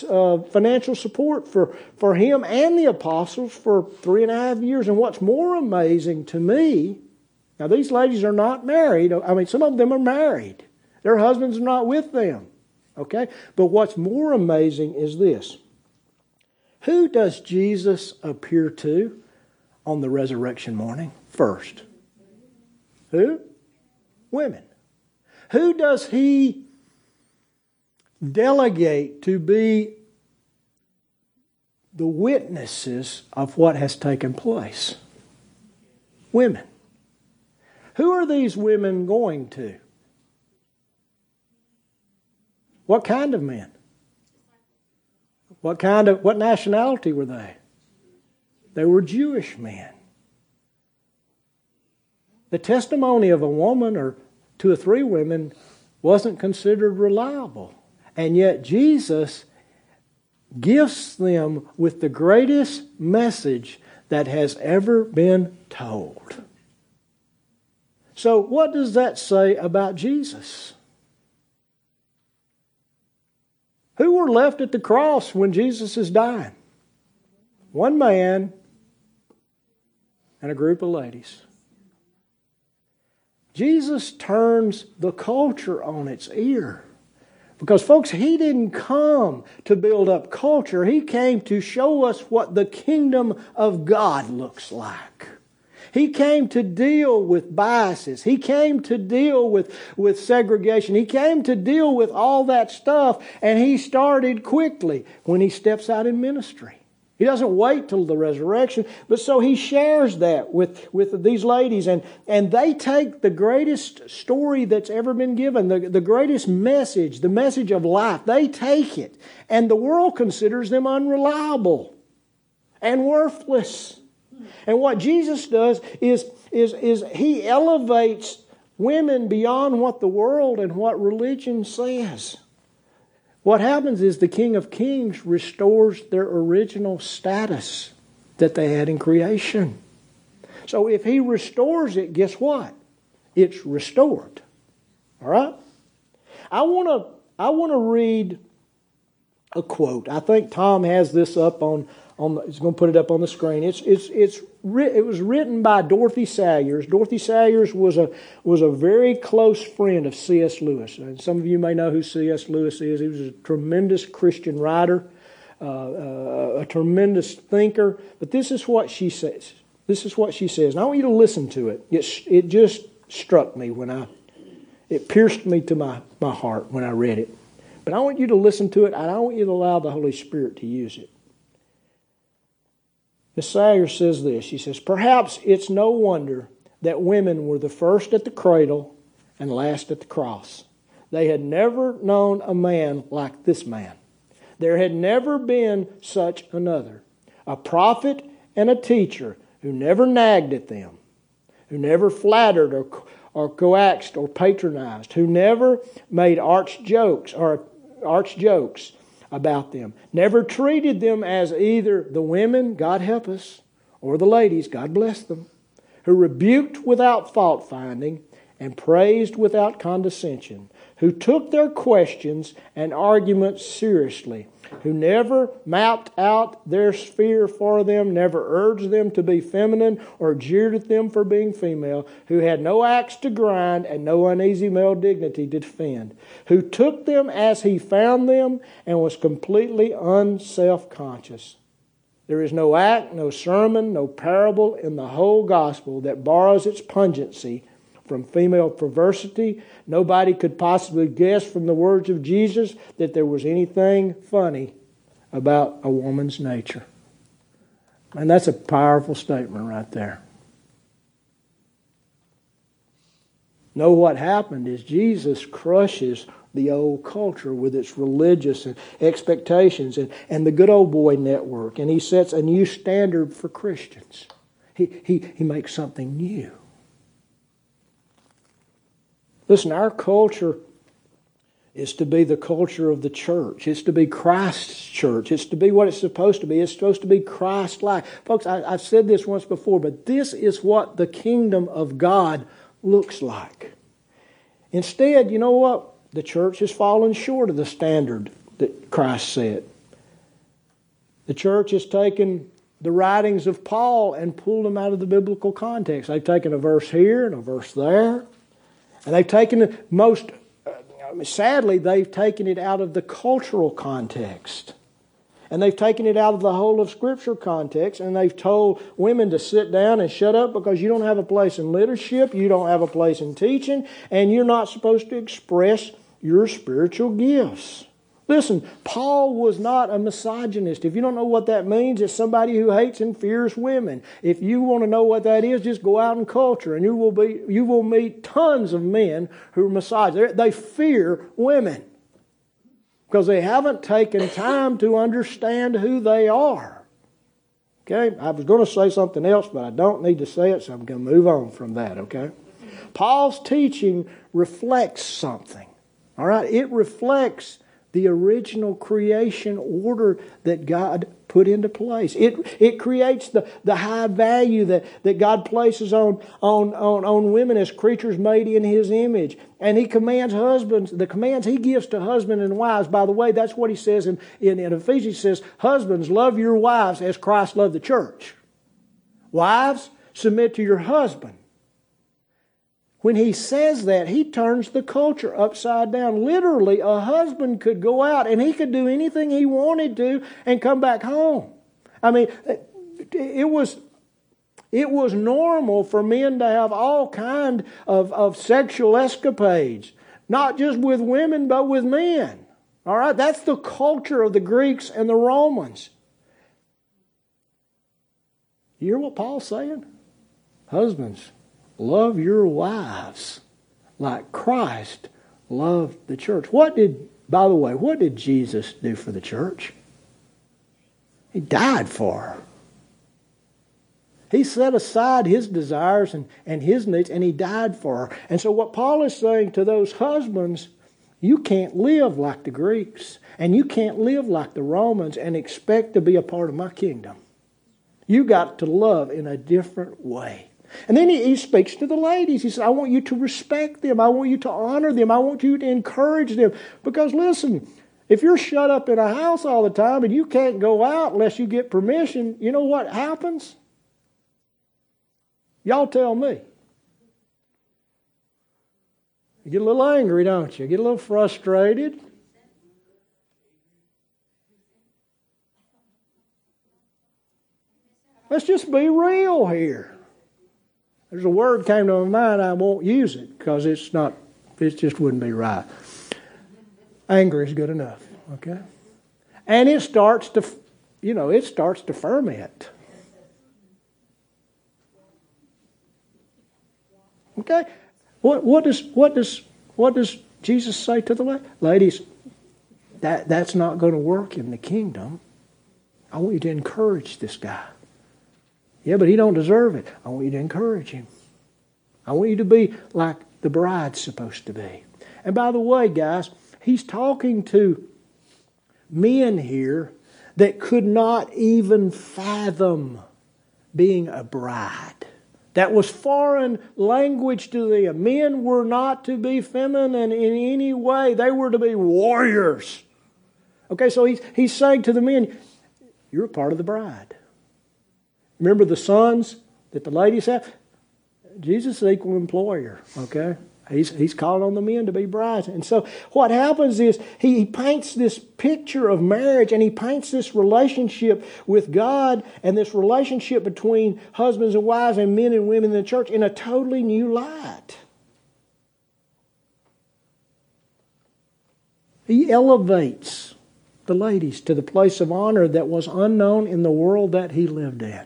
uh, financial support for, for him and the apostles for three and a half years. And what's more amazing to me now, these ladies are not married. I mean, some of them are married. Their husbands are not with them. Okay? But what's more amazing is this Who does Jesus appear to on the resurrection morning first? Who? Women. Who does he delegate to be the witnesses of what has taken place? Women. Who are these women going to? What kind of men? What kind of what nationality were they? They were Jewish men. The testimony of a woman or two or three women wasn't considered reliable. And yet Jesus gifts them with the greatest message that has ever been told. So, what does that say about Jesus? Who were left at the cross when Jesus is dying? One man and a group of ladies. Jesus turns the culture on its ear. Because, folks, he didn't come to build up culture. He came to show us what the kingdom of God looks like. He came to deal with biases. He came to deal with, with segregation. He came to deal with all that stuff, and he started quickly when he steps out in ministry. He doesn't wait till the resurrection, but so he shares that with, with these ladies, and, and they take the greatest story that's ever been given, the, the greatest message, the message of life. They take it, and the world considers them unreliable and worthless. And what Jesus does is, is, is he elevates women beyond what the world and what religion says. What happens is the King of Kings restores their original status that they had in creation. So if he restores it, guess what? It's restored. All right? I want to I want to read a quote. I think Tom has this up on on the, he's going to put it up on the screen. It's, it's, it's, it was written by Dorothy Sayers. Dorothy Sayers was a, was a very close friend of C.S. Lewis. And some of you may know who C.S. Lewis is. He was a tremendous Christian writer, uh, uh, a tremendous thinker. But this is what she says. This is what she says. And I want you to listen to it. It, it just struck me when I, it pierced me to my, my heart when I read it. But I want you to listen to it, and I want you to allow the Holy Spirit to use it. Miss Sayer says this. She says, Perhaps it's no wonder that women were the first at the cradle and last at the cross. They had never known a man like this man. There had never been such another. A prophet and a teacher who never nagged at them, who never flattered or, or coaxed or patronized, who never made arch jokes or arch jokes about them, never treated them as either the women, God help us, or the ladies, God bless them, who rebuked without fault finding and praised without condescension, who took their questions and arguments seriously, who never mapped out their sphere for them, never urged them to be feminine or jeered at them for being female, who had no axe to grind and no uneasy male dignity to defend, who took them as he found them and was completely unself conscious. There is no act, no sermon, no parable in the whole gospel that borrows its pungency from female perversity. Nobody could possibly guess from the words of Jesus that there was anything funny about a woman's nature. And that's a powerful statement right there. Know what happened is Jesus crushes the old culture with its religious expectations and, and the good old boy network, and he sets a new standard for Christians. He, he, he makes something new. Listen, our culture is to be the culture of the church. It's to be Christ's church. It's to be what it's supposed to be. It's supposed to be Christ like. Folks, I, have said this once before, but this is what the kingdom of God looks like. Instead, you know what? The church has fallen short of the standard that Christ set. The church has taken the writings of Paul and pulled them out of the biblical context. They've taken a verse here and a verse there and they've taken it most, uh, sadly, they've taken it out of the cultural context. And they've taken it out of the whole of Scripture context, and they've told women to sit down and shut up because you don't have a place in leadership, you don't have a place in teaching, and you're not supposed to express your spiritual gifts. Listen, Paul was not a misogynist. If you don't know what that means, it's somebody who hates and fears women. If you want to know what that is, just go out in culture and you will be you will meet tons of men who are misogynists. They fear women because they haven't taken time to understand who they are. Okay? I was going to say something else, but I don't need to say it, so I'm going to move on from that, okay? Paul's teaching reflects something. All right? It reflects the original creation order that God put into place. It, it creates the, the high value that, that God places on, on, on, on women as creatures made in His image. And He commands husbands, the commands He gives to husbands and wives, by the way, that's what He says in, in, in Ephesians, He says, Husbands, love your wives as Christ loved the church. Wives, submit to your husband when he says that, he turns the culture upside down. Literally, a husband could go out and he could do anything he wanted to and come back home. I mean, it was it was normal for men to have all kind of, of sexual escapades, not just with women, but with men. All right, that's the culture of the Greeks and the Romans. You hear what Paul's saying? Husbands, Love your wives like Christ loved the church. What did, by the way, what did Jesus do for the church? He died for her. He set aside his desires and, and his needs and he died for her. And so, what Paul is saying to those husbands, you can't live like the Greeks and you can't live like the Romans and expect to be a part of my kingdom. You got to love in a different way. And then he, he, speaks to the ladies. He says, I want you to respect them. I want you to honor them. I want you to encourage them. Because listen, if you're shut up in a house all the time and you can't go out unless you get permission, you know what happens? Y'all tell me. You get a little angry, don't you? Get a little frustrated. Let's just be real here. There's a word came to my mind, I won't use it because it's not, it just wouldn't be right. Anger is good enough, okay? And it starts to, you know, it starts to ferment. Okay? What, what, does, what, does, what does Jesus say to the ladies? That, that's not going to work in the kingdom. I want you to encourage this guy. Yeah, but he don't deserve it. I want you to encourage him. I want you to be like the bride's supposed to be. And by the way, guys, he's talking to men here that could not even fathom being a bride. That was foreign language to them. Men were not to be feminine in any way, they were to be warriors. Okay, so he's, he's saying to the men, You're a part of the bride. Remember the sons that the ladies have? Jesus is equal employer, okay? He's, he's calling on the men to be brides. And so what happens is he, he paints this picture of marriage and he paints this relationship with God and this relationship between husbands and wives and men and women in the church in a totally new light. He elevates the ladies to the place of honor that was unknown in the world that he lived in.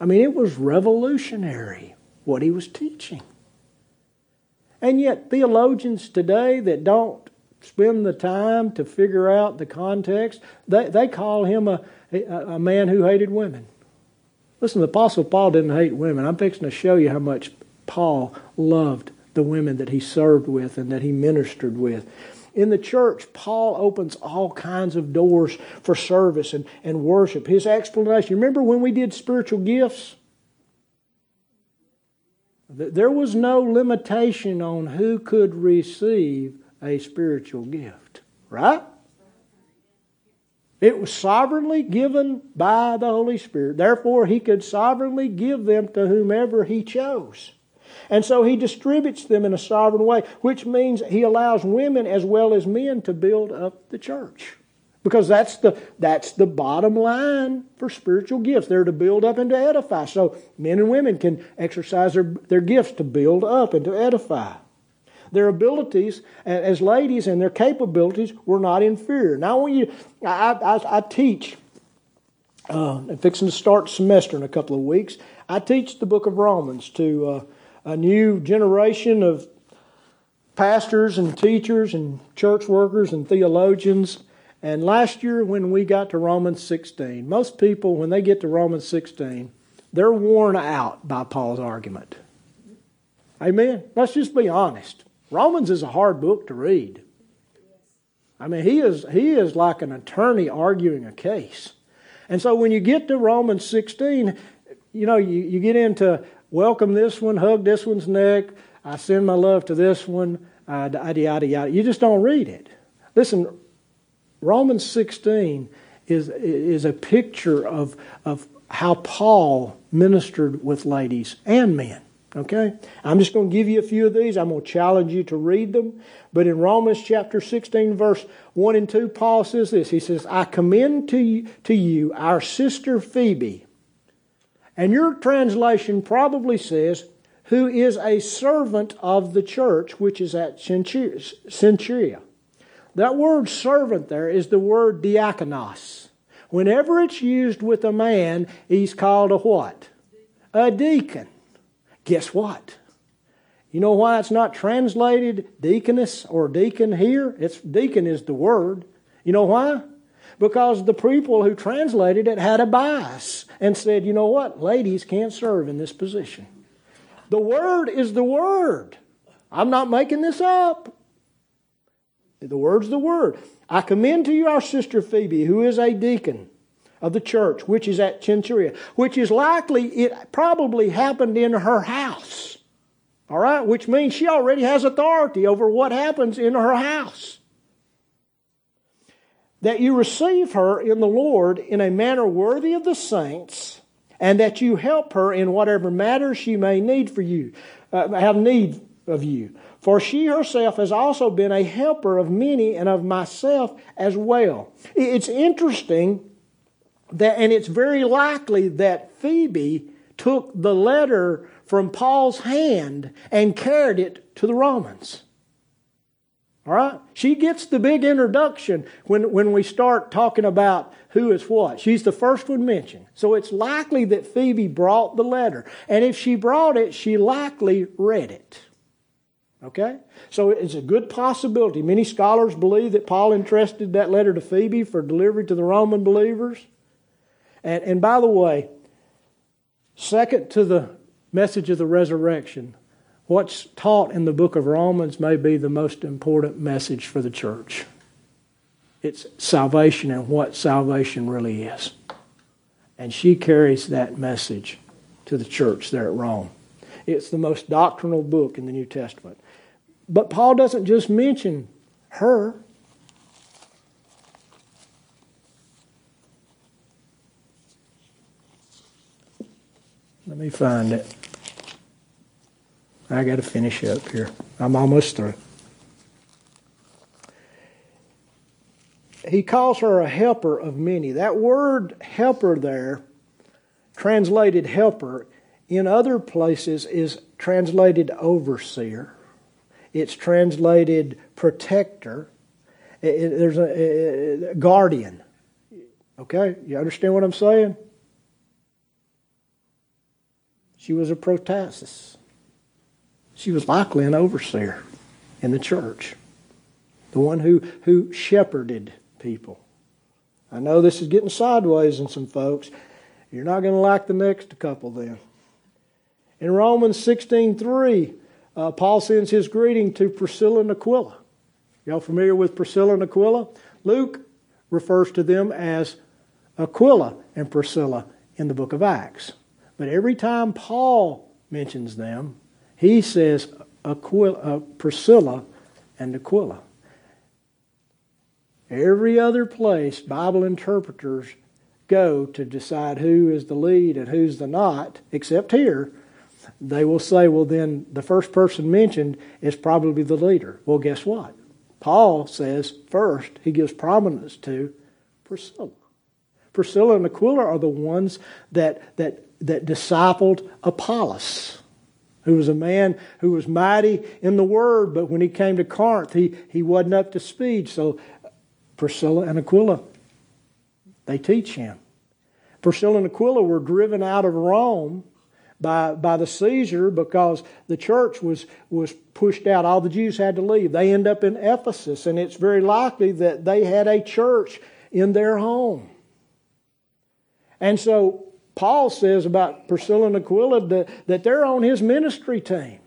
I mean, it was revolutionary what he was teaching. And yet, theologians today that don't spend the time to figure out the context, they, they call him a, a, a man who hated women. Listen, the Apostle Paul didn't hate women. I'm fixing to show you how much Paul loved the women that he served with and that he ministered with. In the church, Paul opens all kinds of doors for service and, and worship. His explanation, remember when we did spiritual gifts? There was no limitation on who could receive a spiritual gift, right? It was sovereignly given by the Holy Spirit. Therefore, He could sovereignly give them to whomever He chose. And so He distributes them in a sovereign way, which means He allows women as well as men to build up the church. Because that's the, that's the bottom line for spiritual gifts. They're to build up and to edify. So men and women can exercise their, their gifts to build up and to edify. Their abilities as ladies and their capabilities were not inferior. Now, when you, I, I, I teach, uh, I'm fixing to start semester in a couple of weeks. I teach the book of Romans to uh, a new generation of pastors and teachers and church workers and theologians and last year, when we got to Romans 16, most people, when they get to Romans 16, they're worn out by Paul's argument. Amen? Let's just be honest. Romans is a hard book to read. I mean, he is, he is like an attorney arguing a case. And so when you get to Romans 16, you know, you, you get into welcome this one, hug this one's neck, I send my love to this one, uh, yada, yada, yada. You just don't read it. Listen, Romans 16 is, is a picture of, of how Paul ministered with ladies and men. Okay? I'm just going to give you a few of these. I'm going to challenge you to read them. But in Romans chapter 16, verse 1 and 2, Paul says this He says, I commend to you, to you our sister Phoebe. And your translation probably says, who is a servant of the church which is at Cenchrea. That word servant there is the word diakonos. Whenever it's used with a man, he's called a what? A deacon. Guess what? You know why it's not translated deaconess or deacon here? It's deacon is the word. You know why? Because the people who translated it had a bias and said, you know what? Ladies can't serve in this position. The word is the word. I'm not making this up. The word's the word. I commend to you our sister Phoebe, who is a deacon of the church, which is at Cenchrea, which is likely, it probably happened in her house. All right? Which means she already has authority over what happens in her house. That you receive her in the Lord in a manner worthy of the saints, and that you help her in whatever matter she may need for you, uh, have need of you. For she herself has also been a helper of many and of myself as well. It's interesting that, and it's very likely that Phoebe took the letter from Paul's hand and carried it to the Romans. All right? She gets the big introduction when, when we start talking about who is what. She's the first one mentioned. So it's likely that Phoebe brought the letter. And if she brought it, she likely read it. Okay? So it's a good possibility. Many scholars believe that Paul entrusted that letter to Phoebe for delivery to the Roman believers. And, and by the way, second to the message of the resurrection, what's taught in the book of Romans may be the most important message for the church. It's salvation and what salvation really is. And she carries that message to the church there at Rome. It's the most doctrinal book in the New Testament. But Paul doesn't just mention her. Let me find it. I got to finish up here. I'm almost through. He calls her a helper of many. That word helper there, translated helper, in other places is translated overseer. It's translated protector. It, it, there's a, a, guardian. Okay, you understand what I'm saying? She was a prostatis. She was likely an overseer in the church, the one who, who shepherded people. I know this is getting sideways in some folks. You're not going to like the next couple then. In Romans 16:3, uh, Paul sends his greeting to Priscilla and Aquila. Y'all familiar with Priscilla and Aquila? Luke refers to them as Aquila and Priscilla in the book of Acts. But every time Paul mentions them, he says Aquila, uh, Priscilla and Aquila. Every other place, Bible interpreters go to decide who is the lead and who's the not, except here, they will say, well, then the first person mentioned is probably the leader. Well, guess what? Paul says first, he gives prominence to Priscilla. Priscilla and Aquila are the ones that, that, that discipled Apollos, who was a man who was mighty in the word, but when he came to Corinth, he, he wasn't up to speed. So Priscilla and Aquila, they teach him. Priscilla and Aquila were driven out of Rome by, by the Caesar because the church was, was pushed out. All the Jews had to leave. They end up in Ephesus, and it's very likely that they had a church in their home. And so Paul says about Priscilla and Aquila that, that they're on his ministry team.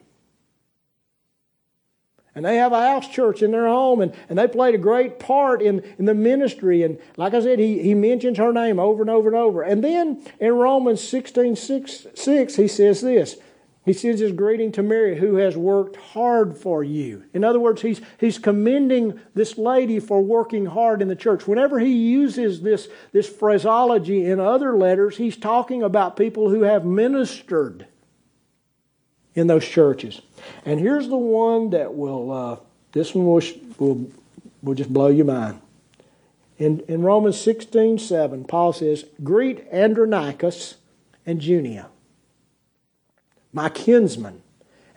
And they have a house church in their home, and, and they played a great part in, in the ministry. And like I said, he, he mentions her name over and over and over. And then in Romans 16 6, 6 he says this. He sends his greeting to Mary, who has worked hard for you. In other words, he's, he's commending this lady for working hard in the church. Whenever he uses this, this phraseology in other letters, he's talking about people who have ministered in those churches. And here's the one that will, uh, this one will, will, will just blow your mind. In, in Romans 16 7, Paul says, Greet Andronicus and Junia, my kinsmen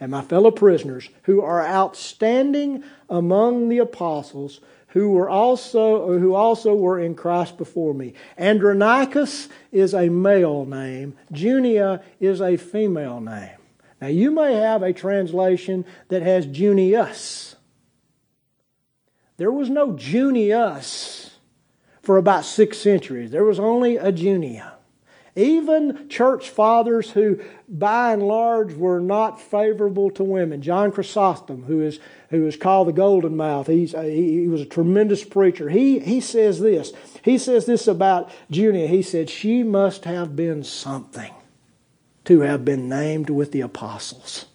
and my fellow prisoners, who are outstanding among the apostles, who were also who also were in Christ before me. Andronicus is a male name, Junia is a female name. Now, you may have a translation that has Junius. There was no Junius for about six centuries, there was only a Junia. Even church fathers who, by and large, were not favorable to women. John Chrysostom, who is, who is called the Golden Mouth, he's, he, was a tremendous preacher. He, he says this. He says this about Junia. He said, She must have been something to have been named with the apostles.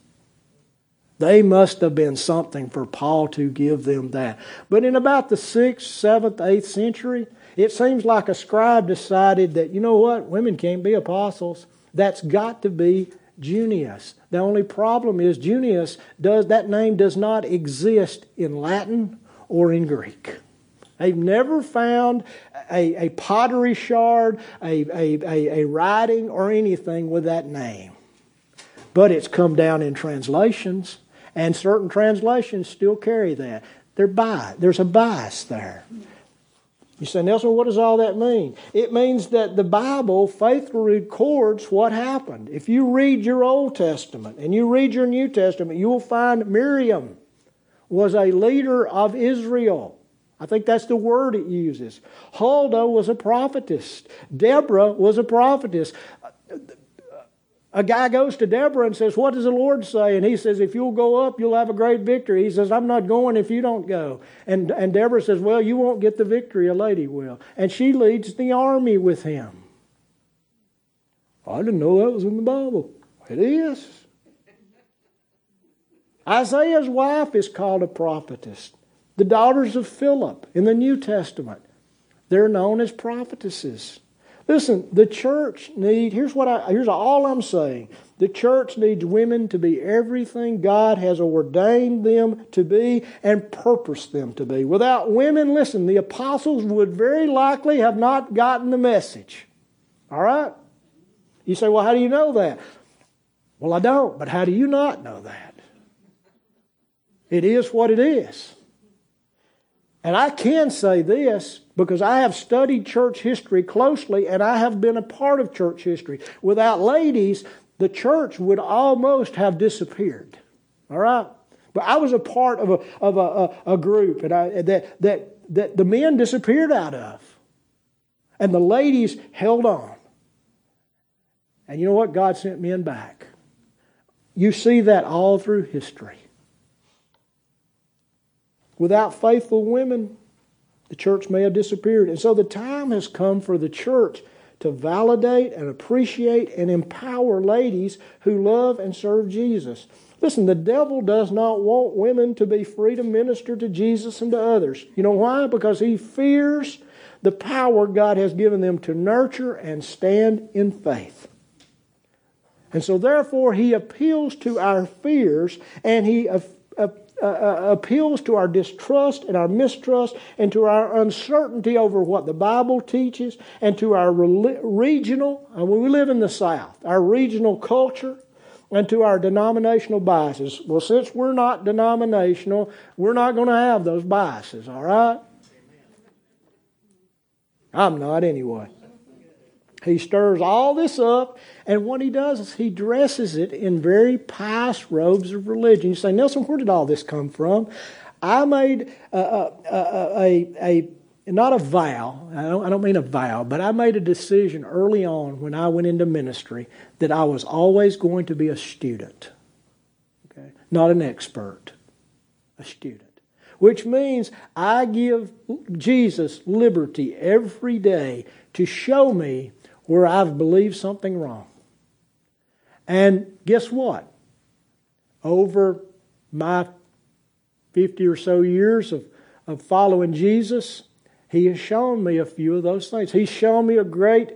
They must have been something for Paul to give them that. But in about the 6th, 7th, 8th century, it seems like a scribe decided that, you know what, women can't be apostles. That's got to be Junius. The only problem is Junius does that name does not exist in Latin or in Greek. They've never found a, a pottery shard, a, a, a, a writing, or anything with that name. But it's come down in translations, and certain translations still carry that. They're there's a bias there. You say, Nelson, what does all that mean? It means that the Bible faithfully records what happened. If you read your Old Testament and you read your New Testament, you will find Miriam was a leader of Israel. I think that's the word it uses. Huldah was a prophetess. Deborah was a prophetess. A guy goes to Deborah and says, What does the Lord say? And he says, If you'll go up, you'll have a great victory. He says, I'm not going if you don't go. And, and Deborah says, Well, you won't get the victory, a lady will. And she leads the army with him. I didn't know that was in the Bible. It is. Isaiah's wife is called a prophetess. The daughters of Philip in the New Testament, they're known as prophetesses. Listen, the church need here's what I here's all I'm saying. The church needs women to be everything God has ordained them to be and purposed them to be. Without women, listen, the apostles would very likely have not gotten the message. All right? You say, well, how do you know that? Well, I don't, but how do you not know that? It is what it is. And I can say this because I have studied church history closely and I have been a part of church history. Without ladies, the church would almost have disappeared. All right? But I was a part of a, of a, a, a group and I, that, that, that the men disappeared out of. And the ladies held on. And you know what? God sent men back. You see that all through history. Without faithful women, the church may have disappeared. And so the time has come for the church to validate and appreciate and empower ladies who love and serve Jesus. Listen, the devil does not want women to be free to minister to Jesus and to others. You know why? Because he fears the power God has given them to nurture and stand in faith. And so, therefore, he appeals to our fears and he uh, uh, appeals to our distrust and our mistrust and to our uncertainty over what the Bible teaches and to our re- regional, and we live in the South, our regional culture and to our denominational biases. Well, since we're not denominational, we're not going to have those biases, all right? I'm not anyway. He stirs all this up, and what he does is he dresses it in very pious robes of religion. You say, Nelson, where did all this come from? I made a, a, a, a not a vow, I don't, I don't mean a vow, but I made a decision early on when I went into ministry that I was always going to be a student, okay? not an expert, a student. Which means I give Jesus liberty every day to show me where I've believed something wrong. And guess what? Over my 50 or so years of, of following Jesus, He has shown me a few of those things. He's shown me a great,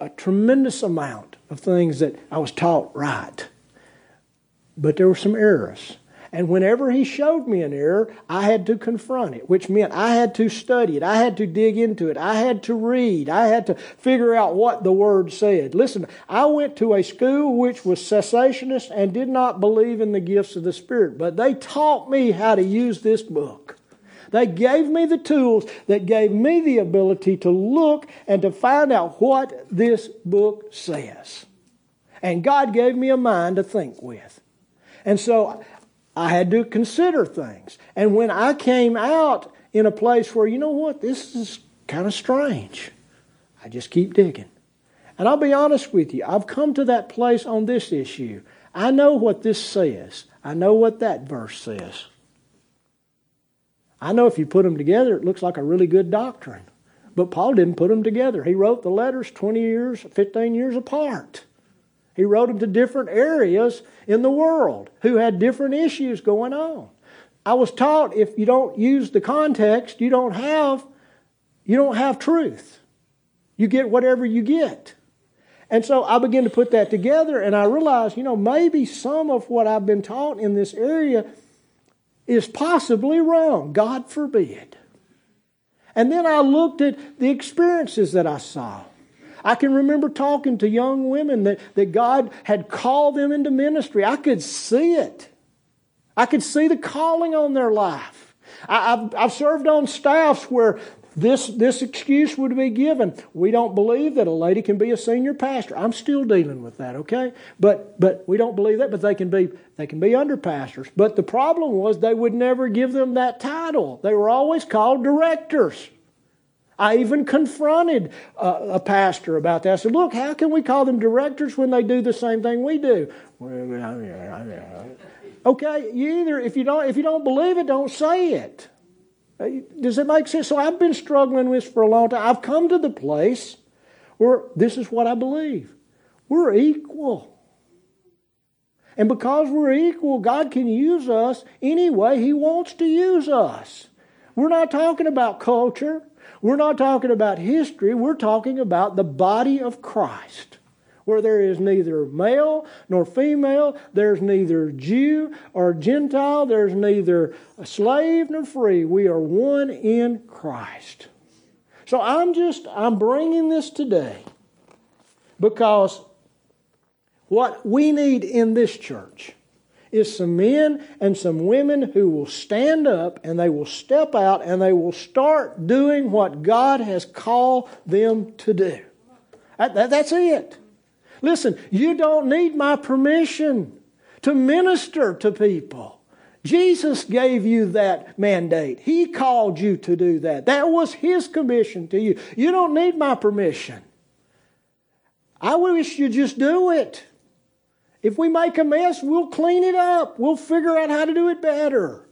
a tremendous amount of things that I was taught right. But there were some errors. And whenever he showed me an error, I had to confront it, which meant I had to study it. I had to dig into it. I had to read. I had to figure out what the Word said. Listen, I went to a school which was cessationist and did not believe in the gifts of the Spirit, but they taught me how to use this book. They gave me the tools that gave me the ability to look and to find out what this book says. And God gave me a mind to think with. And so I had to consider things. And when I came out in a place where, you know what, this is kind of strange, I just keep digging. And I'll be honest with you, I've come to that place on this issue. I know what this says, I know what that verse says. I know if you put them together, it looks like a really good doctrine. But Paul didn't put them together. He wrote the letters 20 years, 15 years apart. He wrote them to different areas in the world who had different issues going on. I was taught if you don't use the context, you don't have you don't have truth. You get whatever you get. And so I began to put that together and I realized, you know, maybe some of what I've been taught in this area is possibly wrong. God forbid. And then I looked at the experiences that I saw. I can remember talking to young women that, that God had called them into ministry. I could see it. I could see the calling on their life. I, have I've served on staffs where this, this excuse would be given. We don't believe that a lady can be a senior pastor. I'm still dealing with that, okay? But but we don't believe that, but they can be they can be under pastors. But the problem was they would never give them that title. They were always called directors. I even confronted a, a pastor about that. I said, "Look, how can we call them directors when they do the same thing we do?" Okay, you either if you don't if you don't believe it, don't say it. Uh, does it make sense? So I've been struggling with this for a long time. I've come to the place where this is what I believe. We're equal. And because we're equal, God can use us any way He wants to use us. We're not talking about culture. We're not talking about history. We're talking about the body of Christ where there is neither male nor female, there's neither Jew or Gentile, there's neither slave nor free. We are one in Christ. So I'm just, I'm bringing this today because what we need in this church is some men and some women who will stand up and they will step out and they will start doing what God has called them to do. That, that, that's it. Listen, you don't need my permission to minister to people. Jesus gave you that mandate. He called you to do that. That was His commission to you. You don't need my permission. I wish you'd just do it. If we make a mess, we'll clean it up. We'll figure out how to do it better.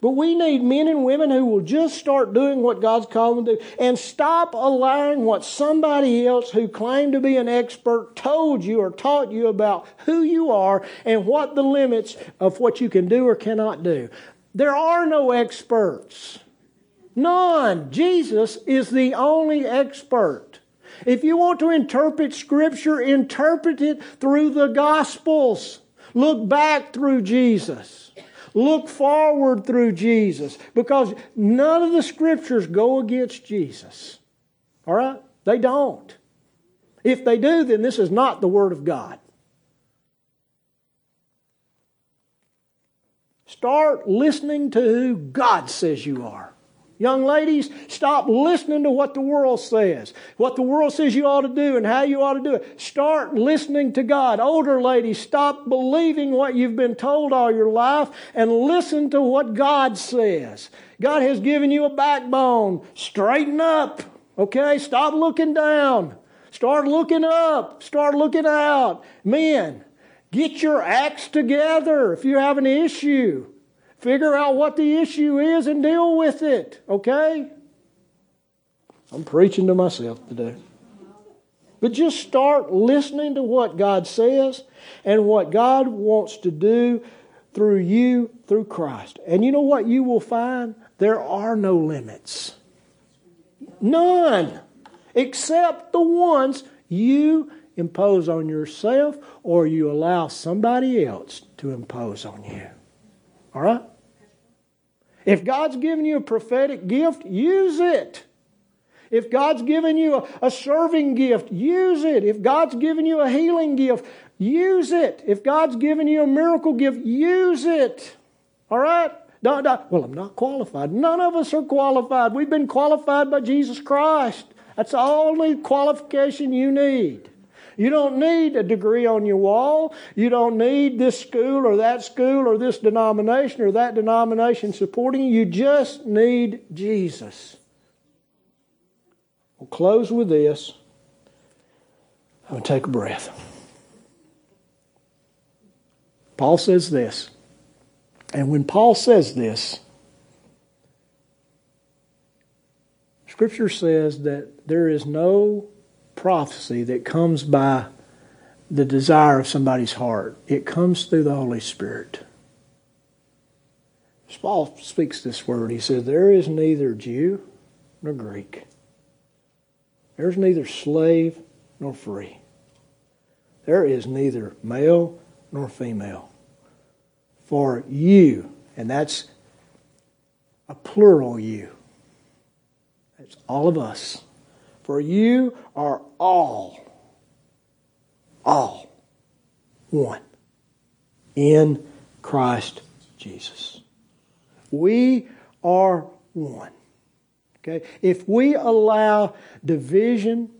But we need men and women who will just start doing what God's called them to do and stop allowing what somebody else who claimed to be an expert told you or taught you about who you are and what the limits of what you can do or cannot do. There are no experts. None. Jesus is the only expert. If you want to interpret Scripture, interpret it through the Gospels. Look back through Jesus. Look forward through Jesus because none of the scriptures go against Jesus. All right? They don't. If they do, then this is not the Word of God. Start listening to who God says you are. Young ladies, stop listening to what the world says, what the world says you ought to do and how you ought to do it. Start listening to God. Older ladies, stop believing what you've been told all your life and listen to what God says. God has given you a backbone. Straighten up, okay? Stop looking down. Start looking up. Start looking out. Men, get your acts together if you have an issue. Figure out what the issue is and deal with it, okay? I'm preaching to myself today. But just start listening to what God says and what God wants to do through you, through Christ. And you know what you will find? There are no limits. None. Except the ones you impose on yourself or you allow somebody else to impose on you. All right? If God's given you a prophetic gift, use it. If God's given you a, a, serving gift, use it. If God's given you a healing gift, use it. If God's given you a miracle gift, use it. All right? Don't, don't, well, I'm not qualified. None of us are qualified. We've been qualified by Jesus Christ. That's the only qualification you need. You don't need a degree on your wall. You don't need this school or that school or this denomination or that denomination supporting you. You just need Jesus. We'll close with this. I'm going to take a breath. Paul says this. And when Paul says this, Scripture says that there is no prophecy that comes by the desire of somebody's heart. It comes through the Holy Spirit. Paul speaks this word. He says, There is neither Jew nor Greek. There's neither slave nor free. There is neither male nor female. For you, and that's a plural you. That's all of us for you are all, all one in Christ Jesus. We are one. Okay? If we allow division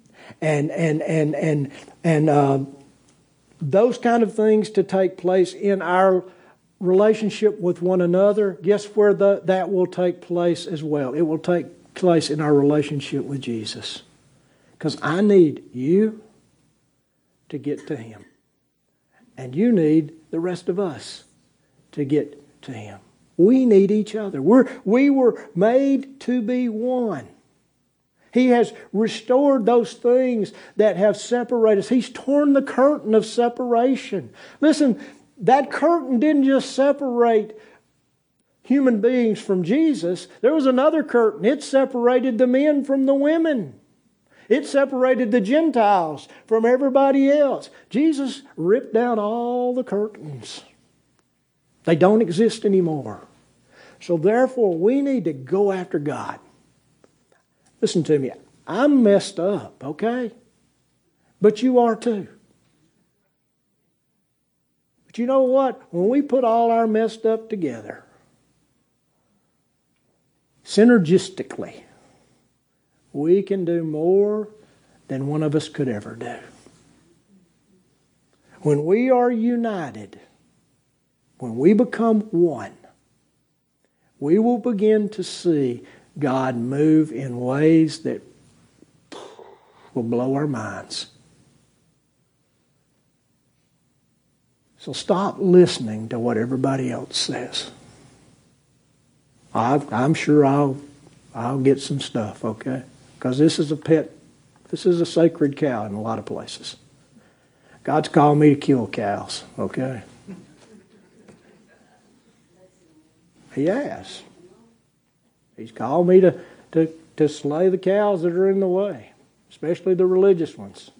and and and and and uh, those kind of things to take place in our relationship with one another, guess where the, that will take place as well? It will take place in our relationship with Jesus. Because I need you to get to Him. And you need the rest of us to get to Him. We need each other. We're, we were made to be one. He has restored those things that have separated us. He's torn the curtain of separation. Listen, that curtain didn't just separate human beings from Jesus, there was another curtain. It separated the men from the women. It separated the Gentiles from everybody else. Jesus ripped down all the curtains. They don't exist anymore. So, therefore, we need to go after God. Listen to me. I'm messed up, okay? But you are too. But you know what? When we put all our messed up together, synergistically, we can do more than one of us could ever do. When we are united, when we become one, we will begin to see God move in ways that will blow our minds. So stop listening to what everybody else says. I, am sure I'll I'll get some stuff, okay? Because this is a pet, this is a sacred cow in a lot of places. God's called me to kill cows, okay? He has. He's called me to, to, to slay the cows that are in the way, especially the religious ones.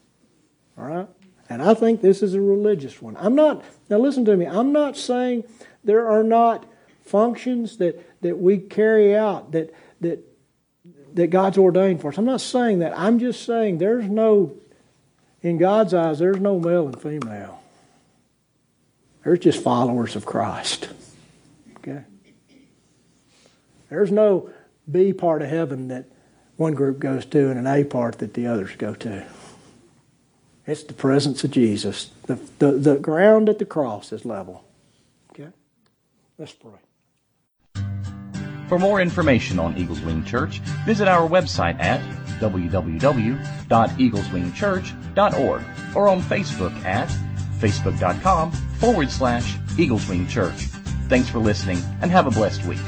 All right? And I think this is a religious one. I'm not, now listen to me, I'm not saying there are not functions that, that we carry out that, that, that God's ordained for us. I'm not saying that. I'm just saying there's no, in God's eyes, there's no male and female. There's just followers of Christ. Okay? There's no B part of heaven that one group goes to and an A part that the others go to. It's the presence of Jesus. The, the, the ground at the cross is level. Okay? Let's pray. For more information on Eagles Wing Church, visit our website at www.eagleswingchurch.org or on Facebook at facebook.com forward slash Eagles Wing Church. Thanks for listening and have a blessed week.